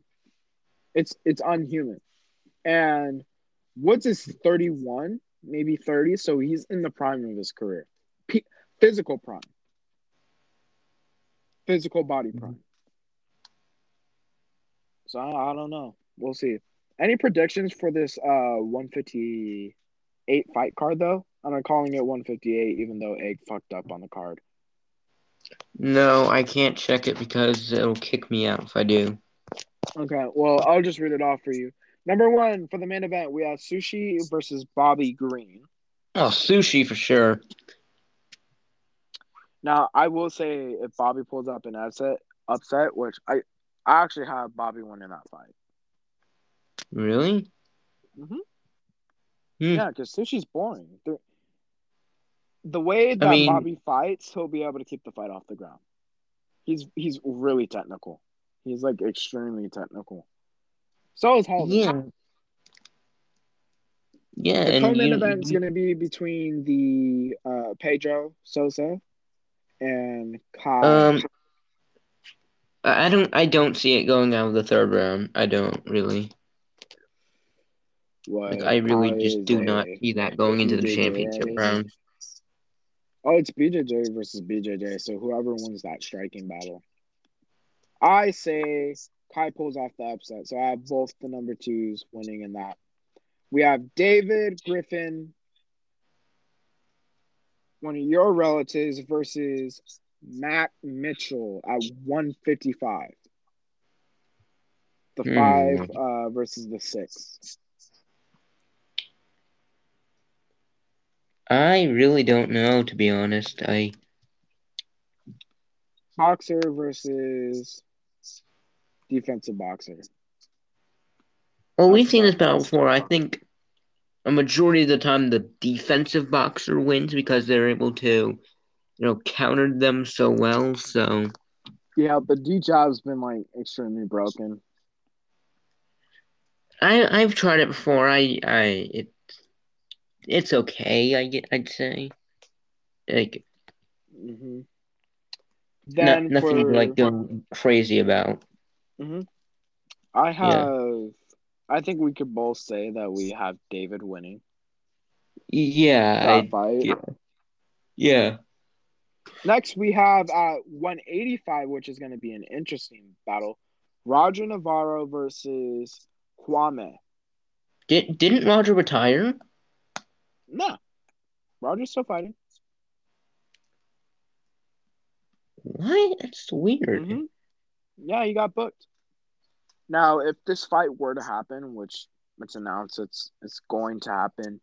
it's it's unhuman and woods is 31 maybe 30 so he's in the prime of his career P- physical prime physical body prime so I, I don't know we'll see any predictions for this uh 158 fight card though i'm calling it 158 even though egg fucked up on the card No, I can't check it because it'll kick me out if I do. Okay, well, I'll just read it off for you. Number one for the main event, we have Sushi versus Bobby Green. Oh, sushi for sure. Now, I will say if Bobby pulls up an upset, upset, which I, I actually have Bobby winning that fight. Really? Mhm. Hmm. Yeah, because Sushi's boring. The, the way that mean- Bobby fights, he'll be able to keep the fight off the ground. He's he's really technical. He's like extremely technical. So is Holden. Yeah. Yeah, The and co-main event is going to be between the uh, Pedro Sosa and Kai. um, I don't, I don't see it going out of the third round. I don't really. what Like, I really just do not see that going into the BJJ. championship round. Oh, it's BJJ versus BJJ. So whoever wins that striking battle, I say Kai pulls off the upset. So I have both the number twos winning in that. We have David Griffin, one of your relatives, versus Matt Mitchell at 155. The Hmm. five uh, versus the six. I really don't know, to be honest. I Boxer versus defensive boxer. well, we've seen this battle before. I think a majority of the time the defensive boxer wins because they're able to, you know, counter them so well. So Yeah, but D jab's been like extremely broken. I I've tried it before. I I it it's okay. I get I'd say like hmm no, nothing for like going crazy about. I have, I think we could both say that we have David winning Yeah, that I fight. yeah. yeah. Next, we have at 185, which is going to be an interesting battle. Roger Navarro versus Kwame. Did didn't Roger retire? No, Roger's still fighting. What? That's weird. Mhm. Yeah, he got booked. Now, if this fight were to happen, which it's announced it's it's going to happen,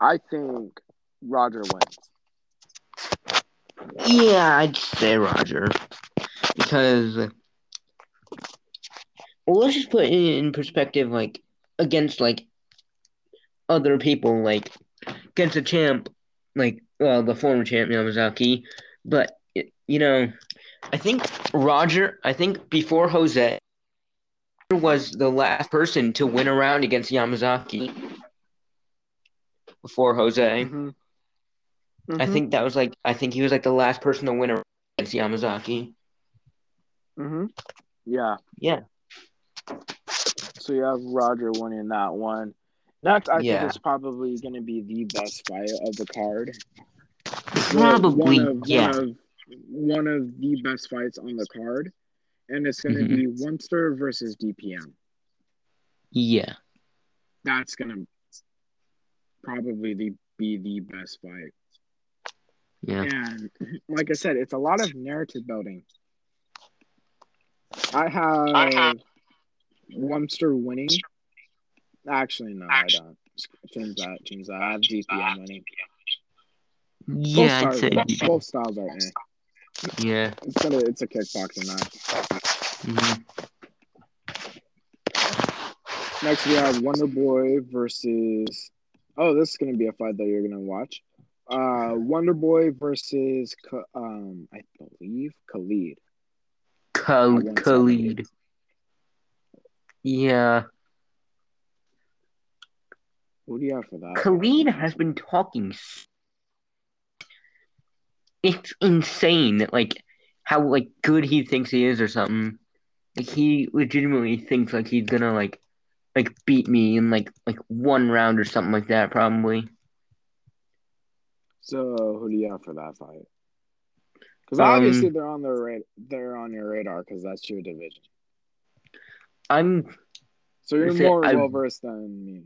I think Roger wins. Yeah, I'd say Roger because well, let's just put it in perspective, like against like other people, like against a champ, like well, the former champ Yamazaki, but you know, I think Roger. I think before Jose was the last person to win a round against Yamazaki. Before Jose, Mhm. I Mhm. think that was like I think he was like the last person to win a round against Yamazaki. Mhm. Yeah. Yeah. So you have Roger winning that one. Next, I Yeah. think it's probably going to be the best fight of the card. Probably, one of, yeah. One of, one of the best fights on the card, and it's going to Mhm. be Wunster versus DPM. Yeah. That's going to probably the, be the best fight. Yeah. And like I said, it's a lot of narrative building. I have Wumster winning. Actually, no, I don't. Change that. Change that. I have DPM winning. Both Yeah, I'd say are, both styles are eh. Yeah. It's a, it's a kickboxing match. Mhm. Next, we have Wonder Boy versus. Oh, this is going to be a fight that you're going to watch. Uh, Wonder Boy versus, um, I believe Khalid. Khal- second. Khalid. Yeah. Who do you have for that? Khalid has been talking. It's insane that like how like good he thinks he is or something. Like he legitimately thinks like he's gonna like like beat me in like like one round or something like that probably. So, who do you have for that fight? Because Um, obviously they're on their ra- they're on your radar because that's your division. I'm So you're more well versed than me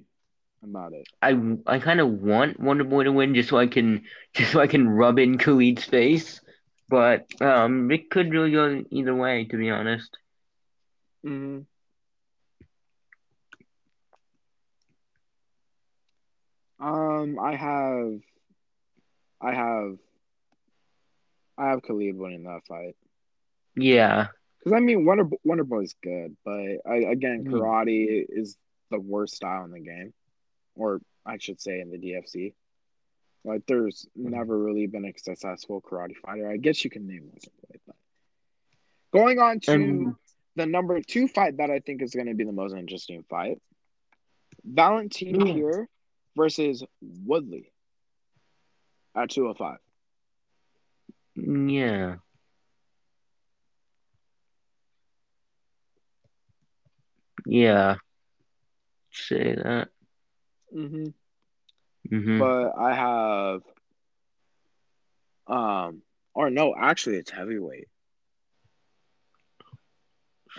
about it. I I kind of want Wonder Boy to win just so I can just so I can rub in Khalid's face, but um it could really go either way to be honest. Mm-hmm. Um, I have, I have, I have Khalid winning that fight. Yeah. Because I mean, Wonder Wonder Boy's good, but I, again, Mhm. karate is the worst style in the game, or I should say, in the DFC. Like, there's mm-hmm. never really been a successful karate fighter. I guess you can name but going on to And the number two fight that I think is going to be the most interesting fight, Valentin mm. Yeah. here versus Woodley at 205. yeah. Yeah. Say that. Mm-hmm. hmm But I have, um, or no, actually, it's heavyweight.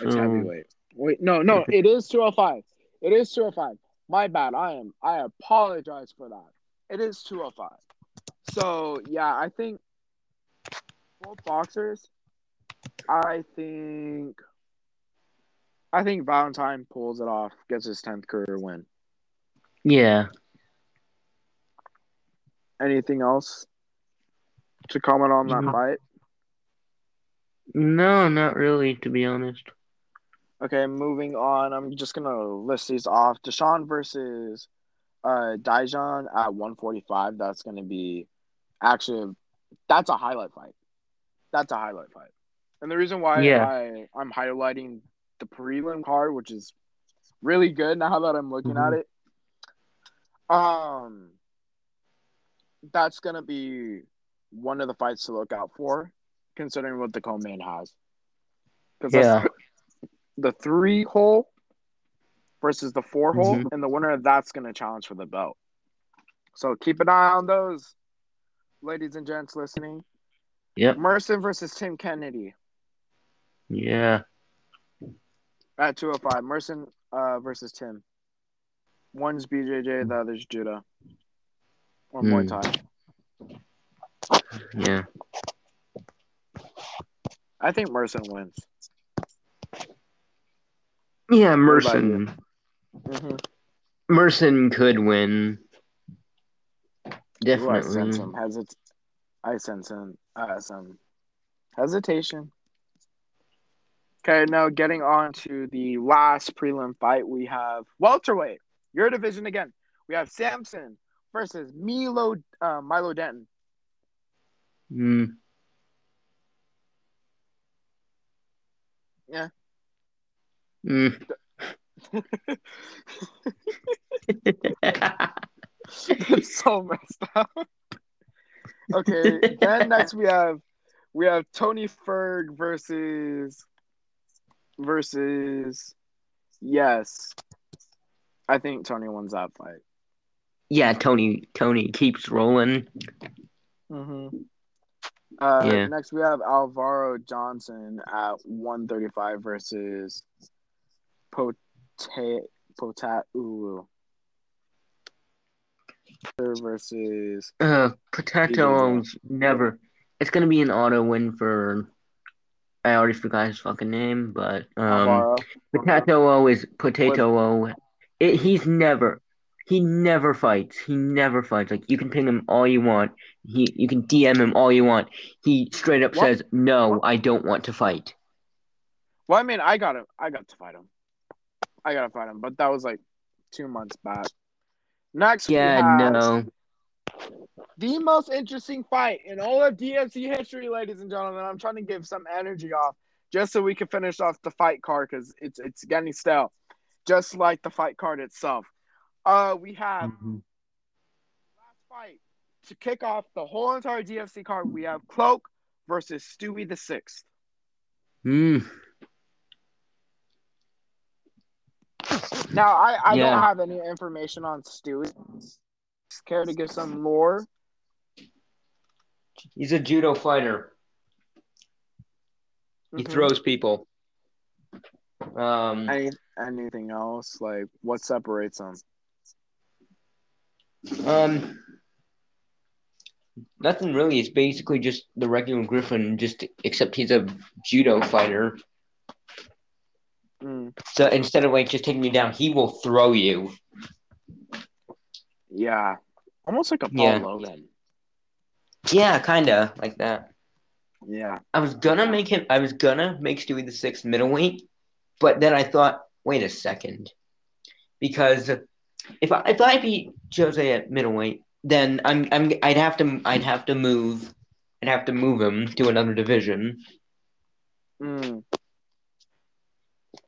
It's So heavyweight. Wait, no, no, it is 205. It is 205. My bad. I am. I apologize for that. It is 205. So yeah, I think both boxers. I think. I think Valentine pulls it off, gets his tenth career win. Yeah. Anything else to comment on that Mhm. fight? No, not really, to be honest. Okay, moving on. I'm just gonna list these off. Deshaun versus uh Dijon at 145. That's gonna be actually that's a highlight fight. That's a highlight fight. And the reason why Yeah. I, I'm highlighting the prelim card, which is really good now that I'm looking at Mhm. it. Um that's gonna be one of the fights to look out for, considering what the co-main has. Because Yeah. the three hole versus the 4 hole, Mhm. and the winner of that's going to challenge for the belt. So keep an eye on those, ladies and gents listening. Yep. Merson versus Tim Kennedy Yeah. at 205. Merson uh, versus Tim. One's BJJ, the other's judo. Or Muay. Thai. Yeah. I think Merson wins. Yeah, about Merson. hmm Merson could win. Ooh, I Definitely. sense some hesit- I sense some, uh, some hesitation. Okay, now getting on to the last prelim fight, we have welterweight, your division again. We have Samson versus Milo uh, Milo Denton. Mm. Yeah. Mm. So messed up. Okay, then next we have we have Tony Ferg versus versus yes. I think Tony wins that fight. yeah, Tony. Tony keeps rolling. Mm-hmm. Uh, Yeah. Next, we have Alvaro Johnson at 135 versus Pote Potat Ulu. Versus Uh, Potato's never. It's gonna be an auto win for. I already forgot his fucking name, but um. Potato is Potato. It, he's never. He never fights. He never fights. Like you can ping him all you want. He you can DM him all you want. He straight up What? says, "No, I don't want to fight." Well, I mean, I got him. I got to fight him. I got to fight him, but that was like two months back. Next, Yeah, no. the most interesting fight in all of DFC history, ladies and gentlemen. I'm trying to give some energy off just so we can finish off the fight card because it's it's getting stale, just like the fight card itself. Uh, we have Mhm. last fight to kick off the whole entire DFC card. We have Cloak versus Stewie the Sixth. Mm. Now, I I Yeah. don't have any information on Stewie. Care to give some lore? He's a judo fighter. He Mhm. throws people. Um, Any, anything else? Like what separates them? um, nothing really. It's basically just the regular Griffin, just except he's a judo fighter. Mm, So instead of like just taking you down, he will throw you. yeah, almost like a Paul Yeah. Yeah, kinda like that. Yeah. I was gonna make him. I was gonna make Stewie the sixth middleweight, but then I thought, wait a second, because if I if I beat Jose at middleweight, then I'm I'm I'd have to I'd have to move, I'd have to move him to another division. Mm.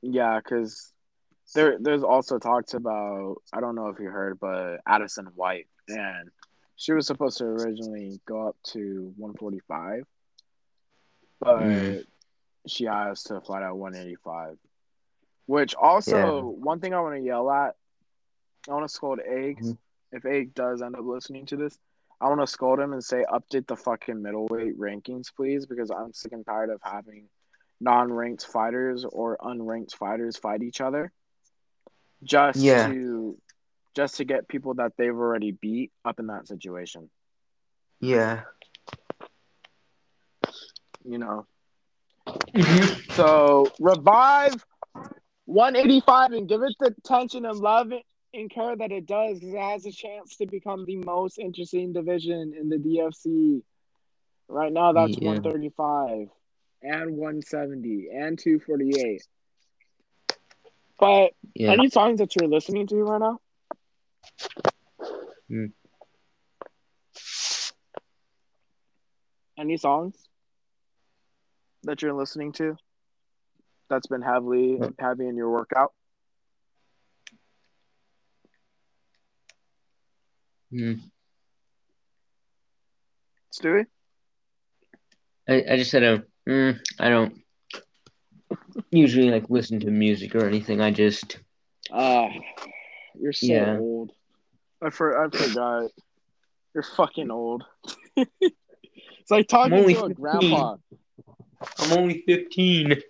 Yeah, because there there's also talks about I don't know if you heard, but Addison White and she was supposed to originally go up to 145, but Mm. she has to fight at 185. Which also Yeah. one thing I want to yell at, I want to scold Eggs. Mhm. If Egg does end up listening to this, I want to scold him and say update the fucking middleweight rankings, please, because I'm sick and tired of having non-ranked fighters or unranked fighters fight each other just Yeah. to just to get people that they've already beat up in that situation Yeah. you know so revive 185 and give it the attention and love and care that it does because it has a chance to become the most interesting division in the dfc right now that's Yeah. 135 and 170 and 248 but Yeah. Any songs that you're listening to right now? Hmm. Any songs that you're listening to that's been heavily Hmm. heavy in your workout? Mm. Stewie? I, I just said a. Mm, I don't usually like listen to music or anything. I just Ah, you're so Yeah. old. I for I forgot. You're fucking old. It's like talking to a 15. grandpa. I'm only 15.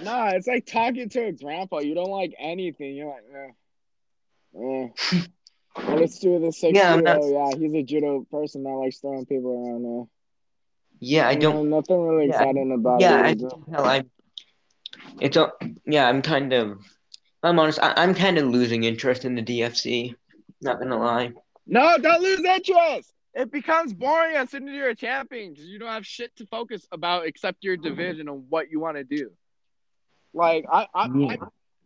Nah, it's like talking to a grandpa. You don't like anything. You're like, eh. eh. Well, let's do the six Yeah, not- Yeah, he's a judo person that likes throwing people around there. Yeah, I don't. know, nothing really Yeah, exciting about it. Yeah, it. It? tell. I. It's a. Yeah, I'm kind of. I'm honest. I, I'm kind of losing interest in the DFC. Not gonna lie. No, don't lose interest. It becomes boring as soon as you're a champion because you don't have shit to focus about except your division and what you want to do. Like I, I, Yeah.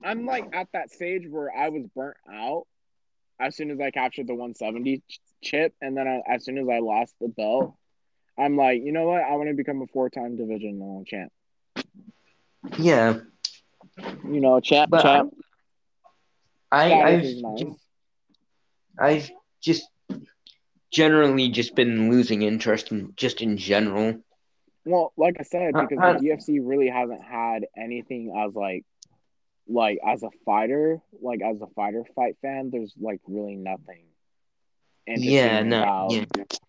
I, I'm like at that stage where I was burnt out as soon as I captured the 170 ch- chip, and then I, as soon as I lost the belt, I'm like, you know what? I want to become a four-time division uh, champ. Yeah, You know, champ, But champ. I. I've. nice. I've just generally just been losing interest in just in general. Well, like I said, because uh, the UFC really hasn't had anything as like, like as a fighter, like as a fighter fight fan, there's like really nothing. Yeah, no, about, yeah.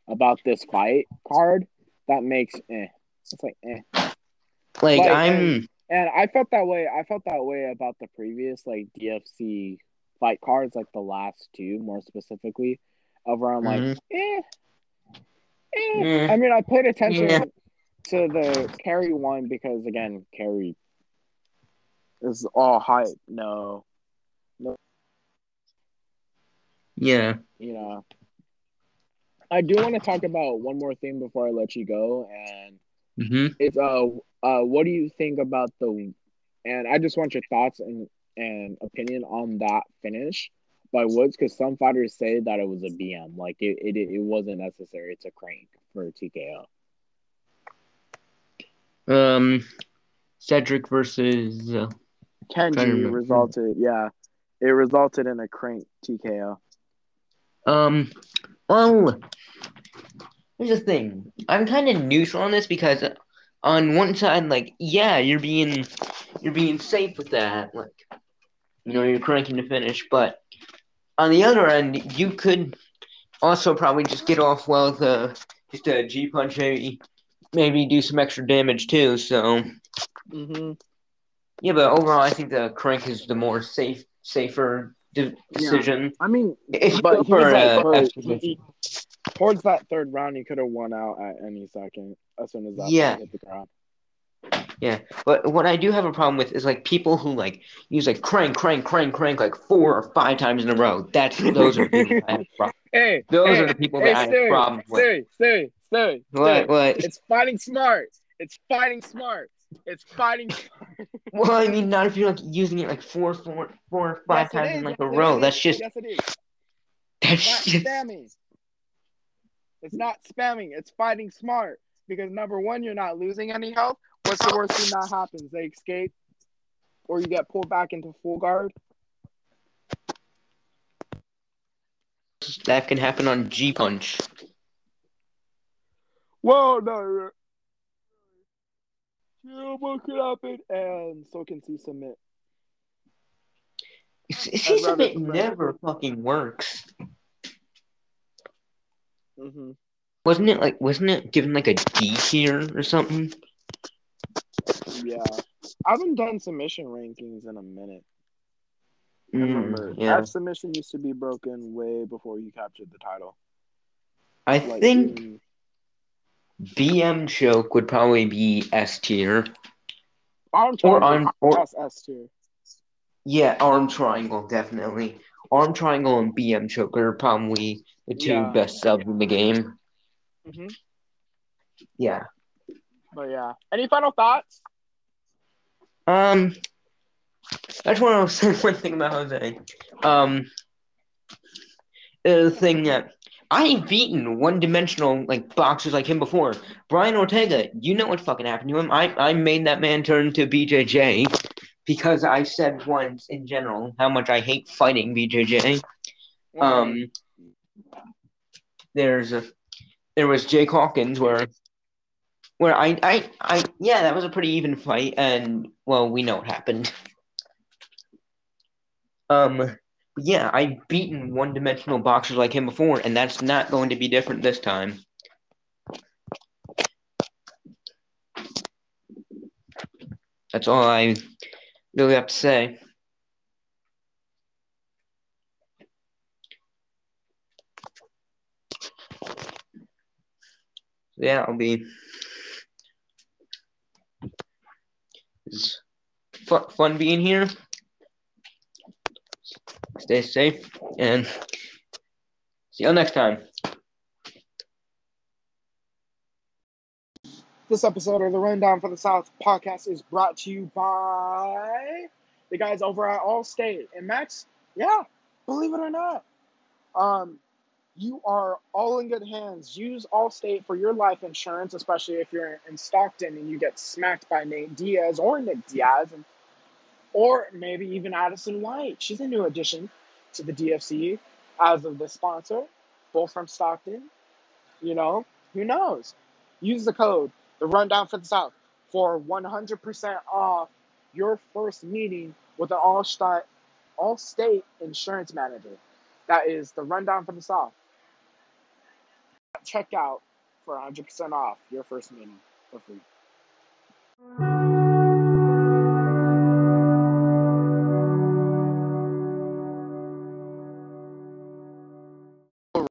about this fight card that makes eh. It's like eh. Like, Like, I'm. And I felt that way. I felt that way about the previous like DFC fight cards, like the last two more specifically, of where I'm like, Mhm. eh, eh. I mean, I paid attention Yeah. To the carry one because again, carry is all hype. No, no. Yeah. you know. I do want to talk about one more thing before I let you go, and hmm it's uh uh what do you think about the and I just want your thoughts and and opinion on that finish by Woods because some fighters say that it was a BM like it it, it wasn't necessary to crank for TKO. Um, Cedric versus. Uh, Kenji resulted yeah it resulted in a crank TKO. um. Well, here's the thing. I'm kind of neutral on this because on one side, like, yeah, you're being you're being safe with that, like, you know, you're cranking to finish, but on the other end, you could also probably just get off well with a just a G punch, maybe maybe do some extra damage too. So Mm-hmm. yeah, but overall, I think the crank is the more safe, safer de- decision. I mean, If but go he was for, uh, he- towards that third round, he could have won out at any second as soon as that Yeah. hit the ground. Yeah, but what I do have a problem with is like people who like use like crank, crank, crank, crank like four or five times in a row. That's those are the people I have problems. Hey, Those hey, are the people hey, that I have problems with. Stewie, Stewie, What? Stewie. What? It's fighting smart. It's fighting smart. It's fighting. Well, I mean, not if you're like using it like four, four, four or five Yes, times in like a Yes, row. it That's just Yes, it is. that's It's not just spamming. It's not spamming. It's fighting smart. Because number one, you're not losing any health. What's the worst thing that happens? They escape, or you get pulled back into full guard. that can happen on G punch. Whoa, no. Yeah, what could happen? And so can C submit. C submit never fucking works. Mm-hmm. Wasn't it like wasn't it given like a D tier or something? Yeah. I haven't done submission rankings in a minute. Mm, remember yeah. that submission used to be broken way before you captured the title. I Like, think even- BM choke would probably be S tier. arm Or arm, or That's S tier. yeah, arm triangle definitely. Arm triangle and BM choke are probably the two Yeah. best subs in the game. hmm Yeah. But yeah. Any final thoughts? Um, I just want to say one thing about Jose. Um, the thing that I've beaten one-dimensional like boxers like him before. Brian Ortega, you know what fucking happened to him? I I made that man turn to BJJ because I said once in general how much I hate fighting BJJ. Um, there's a there was Jake Hawkins where where I I I yeah that was a pretty even fight and well we know what happened. Um, yeah, I've beaten one dimensional boxers like him before, and that's not going to be different this time. That's all I really have to say. Yeah, I'll be. It's fun being here. Stay safe and see you next time. This episode of the Rundown for the South podcast is brought to you by the guys over at Allstate. And Max, yeah, believe it or not, um, you are all in good hands. Use Allstate for your life insurance, especially if you're in Stockton and you get smacked by Nate Diaz or Nick Diaz, and, or maybe even Addison White. She's a new addition to the DFC as of the sponsor, both from Stockton. You know, who knows? Use the code, the rundown for the South, for 100% off your first meeting with an all-state, all-state insurance manager. That is the rundown for the South check out for 100% off your first meeting for free.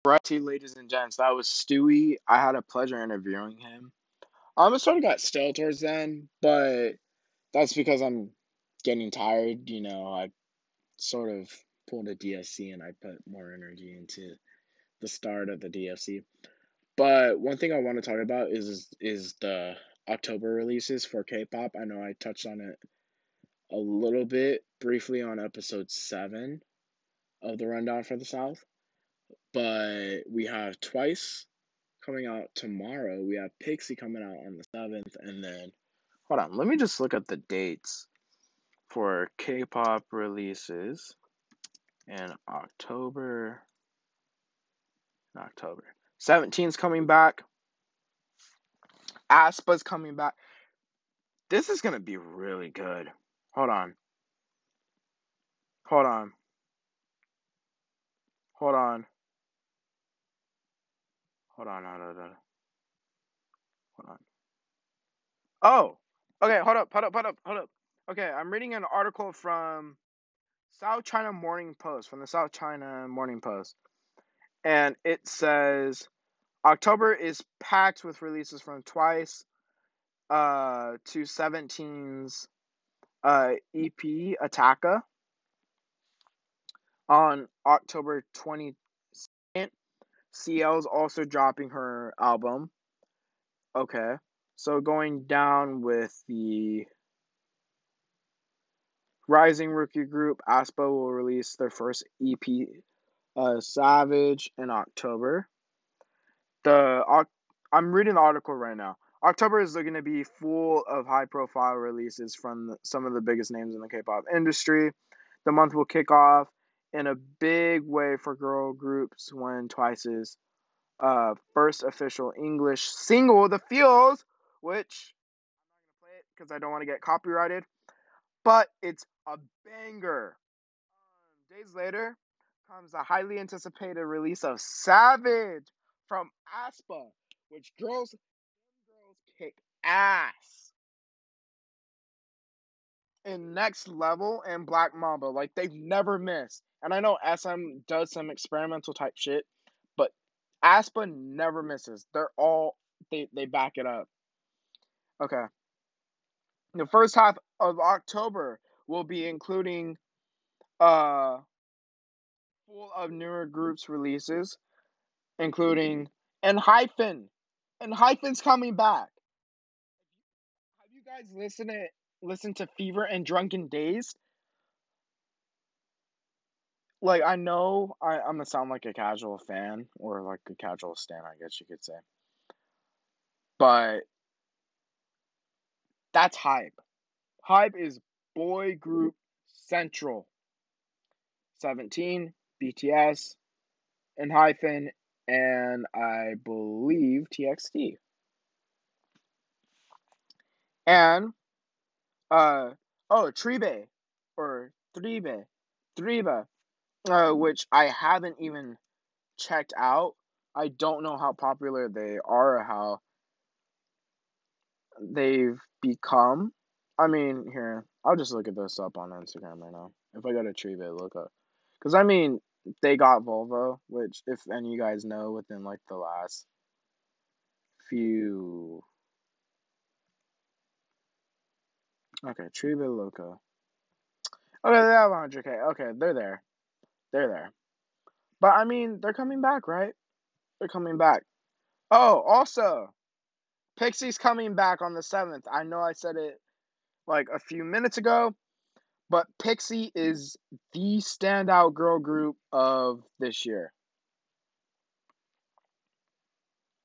Alright, ladies and gents, that was Stewie. I had a pleasure interviewing him. Um, it sort of got stale towards then, but that's because I'm getting tired. You know, I sort of pulled a DFC and I put more energy into the start of the DFC. But one thing I want to talk about is is the October releases for K-pop. I know I touched on it a little bit briefly on episode 7 of the rundown for the South. But we have Twice coming out tomorrow. We have Pixie coming out on the 7th and then hold on, let me just look at the dates for K-pop releases in October in October. 17's coming back. aespa's coming back. This is to be really good. Hold on. Hold on. Hold on. Hold on. Hold on. Hold on. Oh. Okay, hold up, hold up, hold up, hold up. Okay, I'm reading an article from South China Morning Post, from the South China Morning Post. And it says October is packed with releases from Twice uh, to 17's uh, EP Attacca on October 22nd. CL's also dropping her album. Okay. So going down with the Rising Rookie Group, aespa will release their first EP, uh, Savage, in October the I'm reading the article right now. October is going to be full of high profile releases from some of the biggest names in the K-pop industry. The month will kick off in a big way for girl groups when Twice's uh, first official English single, The Feels, which I'm not going to play it because I don't want to get copyrighted, but it's a banger. Um, days later comes the highly anticipated release of Savage from aespa, which girls, girls kick ass. In next level and Black Mamba, like they've never missed. And I know SM does some experimental type shit, but aespa never misses. They're all they they back it up. Okay. The first half of October will be including uh full of newer groups releases including ENHYPEN. And hyphen's coming back. Have you guys listened to listen to Fever and Drunk-Dazed? Like I know I, I'm gonna sound like a casual fan or like a casual stan, I guess you could say. But that's hype. HYBE is boy group central. 17, BTS, ENHYPEN, and I believe TXT. And uh oh, Tribe or Tribe, Tribe, uh, which I haven't even checked out. I don't know how popular they are or how they've become. I mean, here, I'll just look at this up on Instagram right now. If I go to Treebit, look up. Because, I mean, they got Volvo, which, if any of you guys know, within like the last few. Okay, Treebit Loco. Okay, they have 100k. Okay, they're there. They're there. But, I mean, they're coming back, right? They're coming back. Oh, also, Pixie's coming back on the 7th. I know I said it like a few minutes ago, but Pixie is the standout girl group of this year.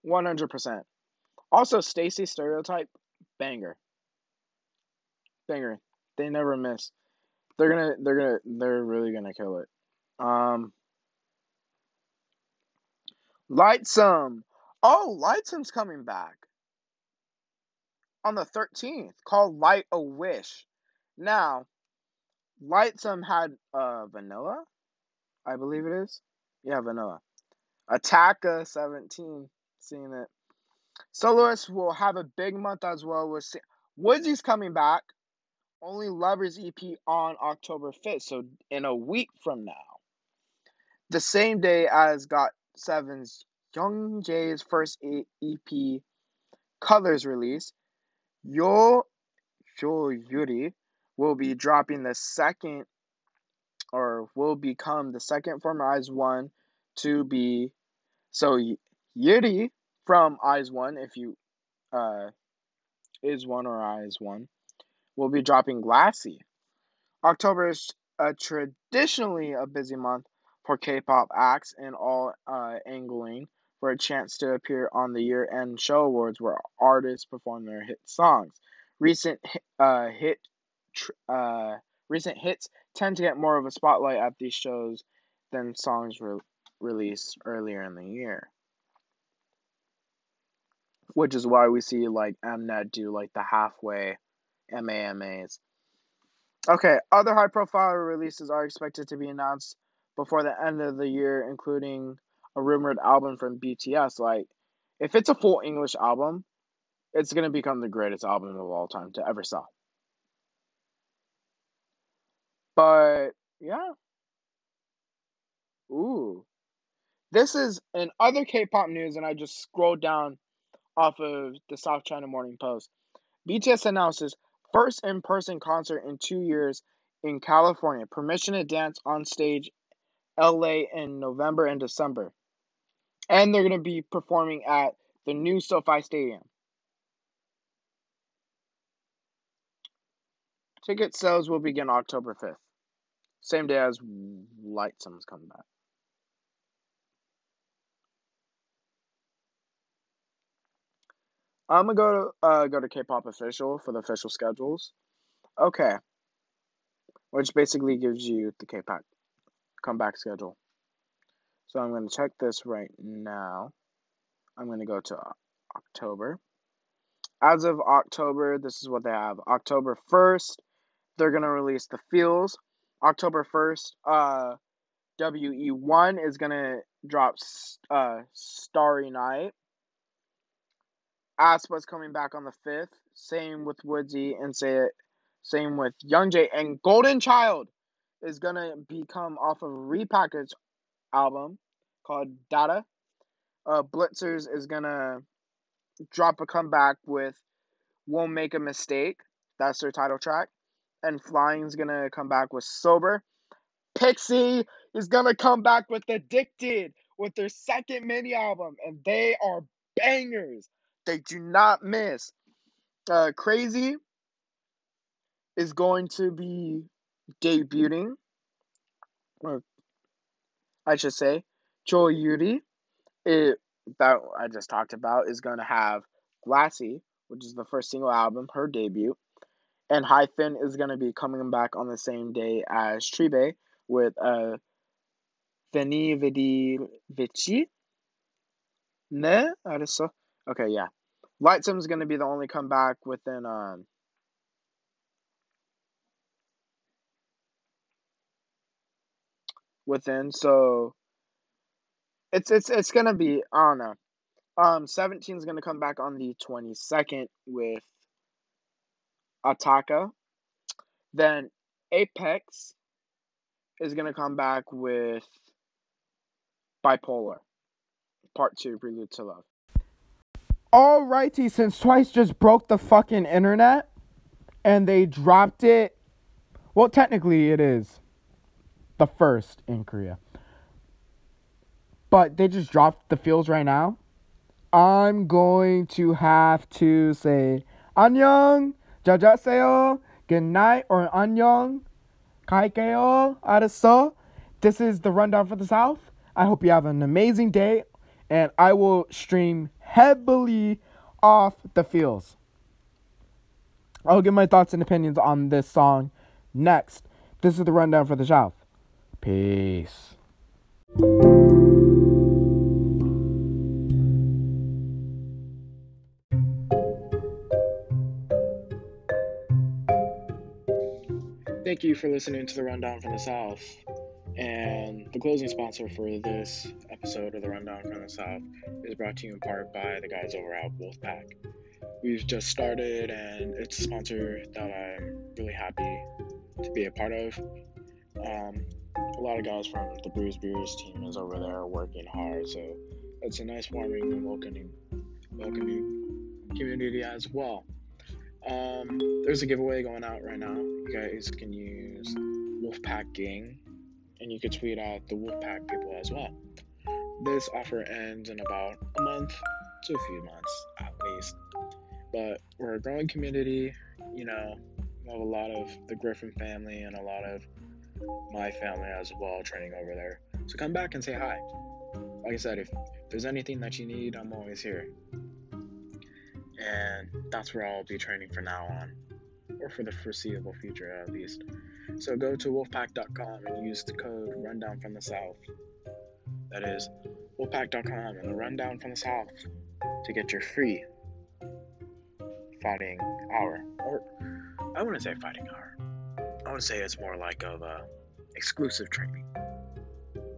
100%. Also, STAYC Stereotype, banger. Banger. They never miss. They're gonna, they're gonna, they're really gonna kill it. Um, LIGHTSUM. Oh, LIGHTSUM's coming back on the 13th called Light a Wish. Now, LIGHTSUM had uh, Vanilla, I believe it is. Yeah, Vanilla. Attacca 17, seeing it. Soloist will have a big month as well. With Woodsy's coming back. Only Lovers EP on October 5th, so in a week from now. The same day as Got Seven's Youngjae's first EP Colors release, Yo Yo Yuri will be dropping the second or will become the second from IZ*ONE to be so Yuri from Eyes IZ*ONE if you uh is one or IZ*ONE will be dropping Glassy. October is uh, traditionally a busy month for K-pop acts and all uh, angling for a chance to appear on the year-end show awards where artists perform their hit songs. Recent uh, hit uh, recent hits tend to get more of a spotlight at these shows than songs re- released earlier in the year. Which is why we see like Mnet do like the halfway MAMAs. Okay, other high profile releases are expected to be announced before the end of the year, including a rumored album from BTS. Like, if it's a full English album, it's going to become the greatest album of all time to ever sell. But, yeah. Ooh. This is in other K pop news, and I just scrolled down off of the South China Morning Post. BTS announces first in person concert in two years in California. Permission to dance on stage LA in November and December. And they're going to be performing at the new SoFi Stadium. Ticket sales will begin October 5th. Same day as LIGHTSUM's coming back. I'm gonna go to uh, go to K-pop official for the official schedules. Okay, which basically gives you the K-pop comeback schedule. So I'm gonna check this right now. I'm gonna go to October. As of October, this is what they have. October 1st, they're gonna release the Feels. October 1st, uh, WE1 is gonna drop uh, Starry Night. Aespa's coming back on the 5th. Same with Woodsy and say it. Same with Youngjae and Golden Child is gonna become off of a repackaged album called Data. Uh, Blitzers is gonna drop a comeback with Won't Make a Mistake. That's their title track. And Flying's gonna come back with Sober. Pixie is gonna come back with Addicted with their second mini album, and they are bangers. They do not miss. Uh, Crazy is going to be debuting, or I should say, Choi Yuri, it, that I just talked about, is going to have Glassy, which is the first single album, her debut, and Hyphen is going to be coming back on the same day as Tribe with uh, Veni Vidi Vici. Ne? Okay, yeah. LIGHTSUM is going to be the only comeback within um, within. So it's it's it's gonna be I don't know. Um, 17 is gonna come back on the 22nd with Attacca. Then Apex is gonna come back with Bipolar, Part Two, Prelude to Love. Alrighty, since Twice just broke the fucking internet and they dropped it. Well, technically, it is the first in Korea. But they just dropped the feels right now. I'm going to have to say 안녕, 자자세요, good night, or 안녕, 갈게요, 알았어. This is the rundown for the South. I hope you have an amazing day, and I will stream heavily off the feels. I'll give my thoughts and opinions on this song next. This is the rundown for the South. Peace. Thank you for listening to the Rundown from the South. And the closing sponsor for this episode of the Rundown from the South is brought to you in part by the guys over at Wolfpack. We've just started, and it's a sponsor that I'm really happy to be a part of. Um, a lot of guys from the Bruise Beers team is over there working hard, so it's a nice, warming, and welcoming, welcoming community as well. Um, there's a giveaway going out right now. You guys can use Wolfpack Gang, and you can tweet out the Wolfpack people as well. This offer ends in about a month to a few months at least. But we're a growing community, you know, we have a lot of the Griffin family and a lot of my family as well training over there. So come back and say hi. Like I said, if there's anything that you need, I'm always here. And that's where I'll be training from now on, or for the foreseeable future at least. So go to wolfpack.com and use the code Rundown from the South. That is wolfpack.com and the Rundown from the South to get your free fighting hour. Or I wouldn't say fighting hour. I would say it's more like of a exclusive training.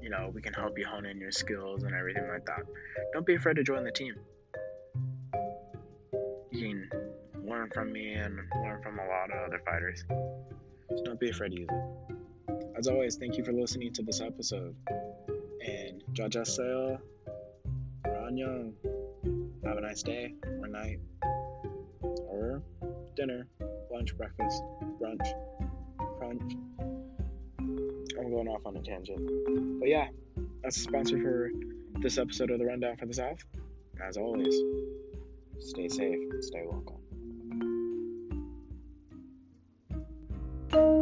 You know, we can help you hone in your skills and everything like that. Don't be afraid to join the team. You can learn from me and learn from a lot of other fighters. So don't be afraid to use it. As always, thank you for listening to this episode. And jajaseo, Ranyong. Have a nice day or night or dinner, lunch, breakfast, brunch, crunch. I'm going off on a tangent. But yeah, that's the sponsor for this episode of the Rundown for the South. As always, stay safe, stay welcome. thank you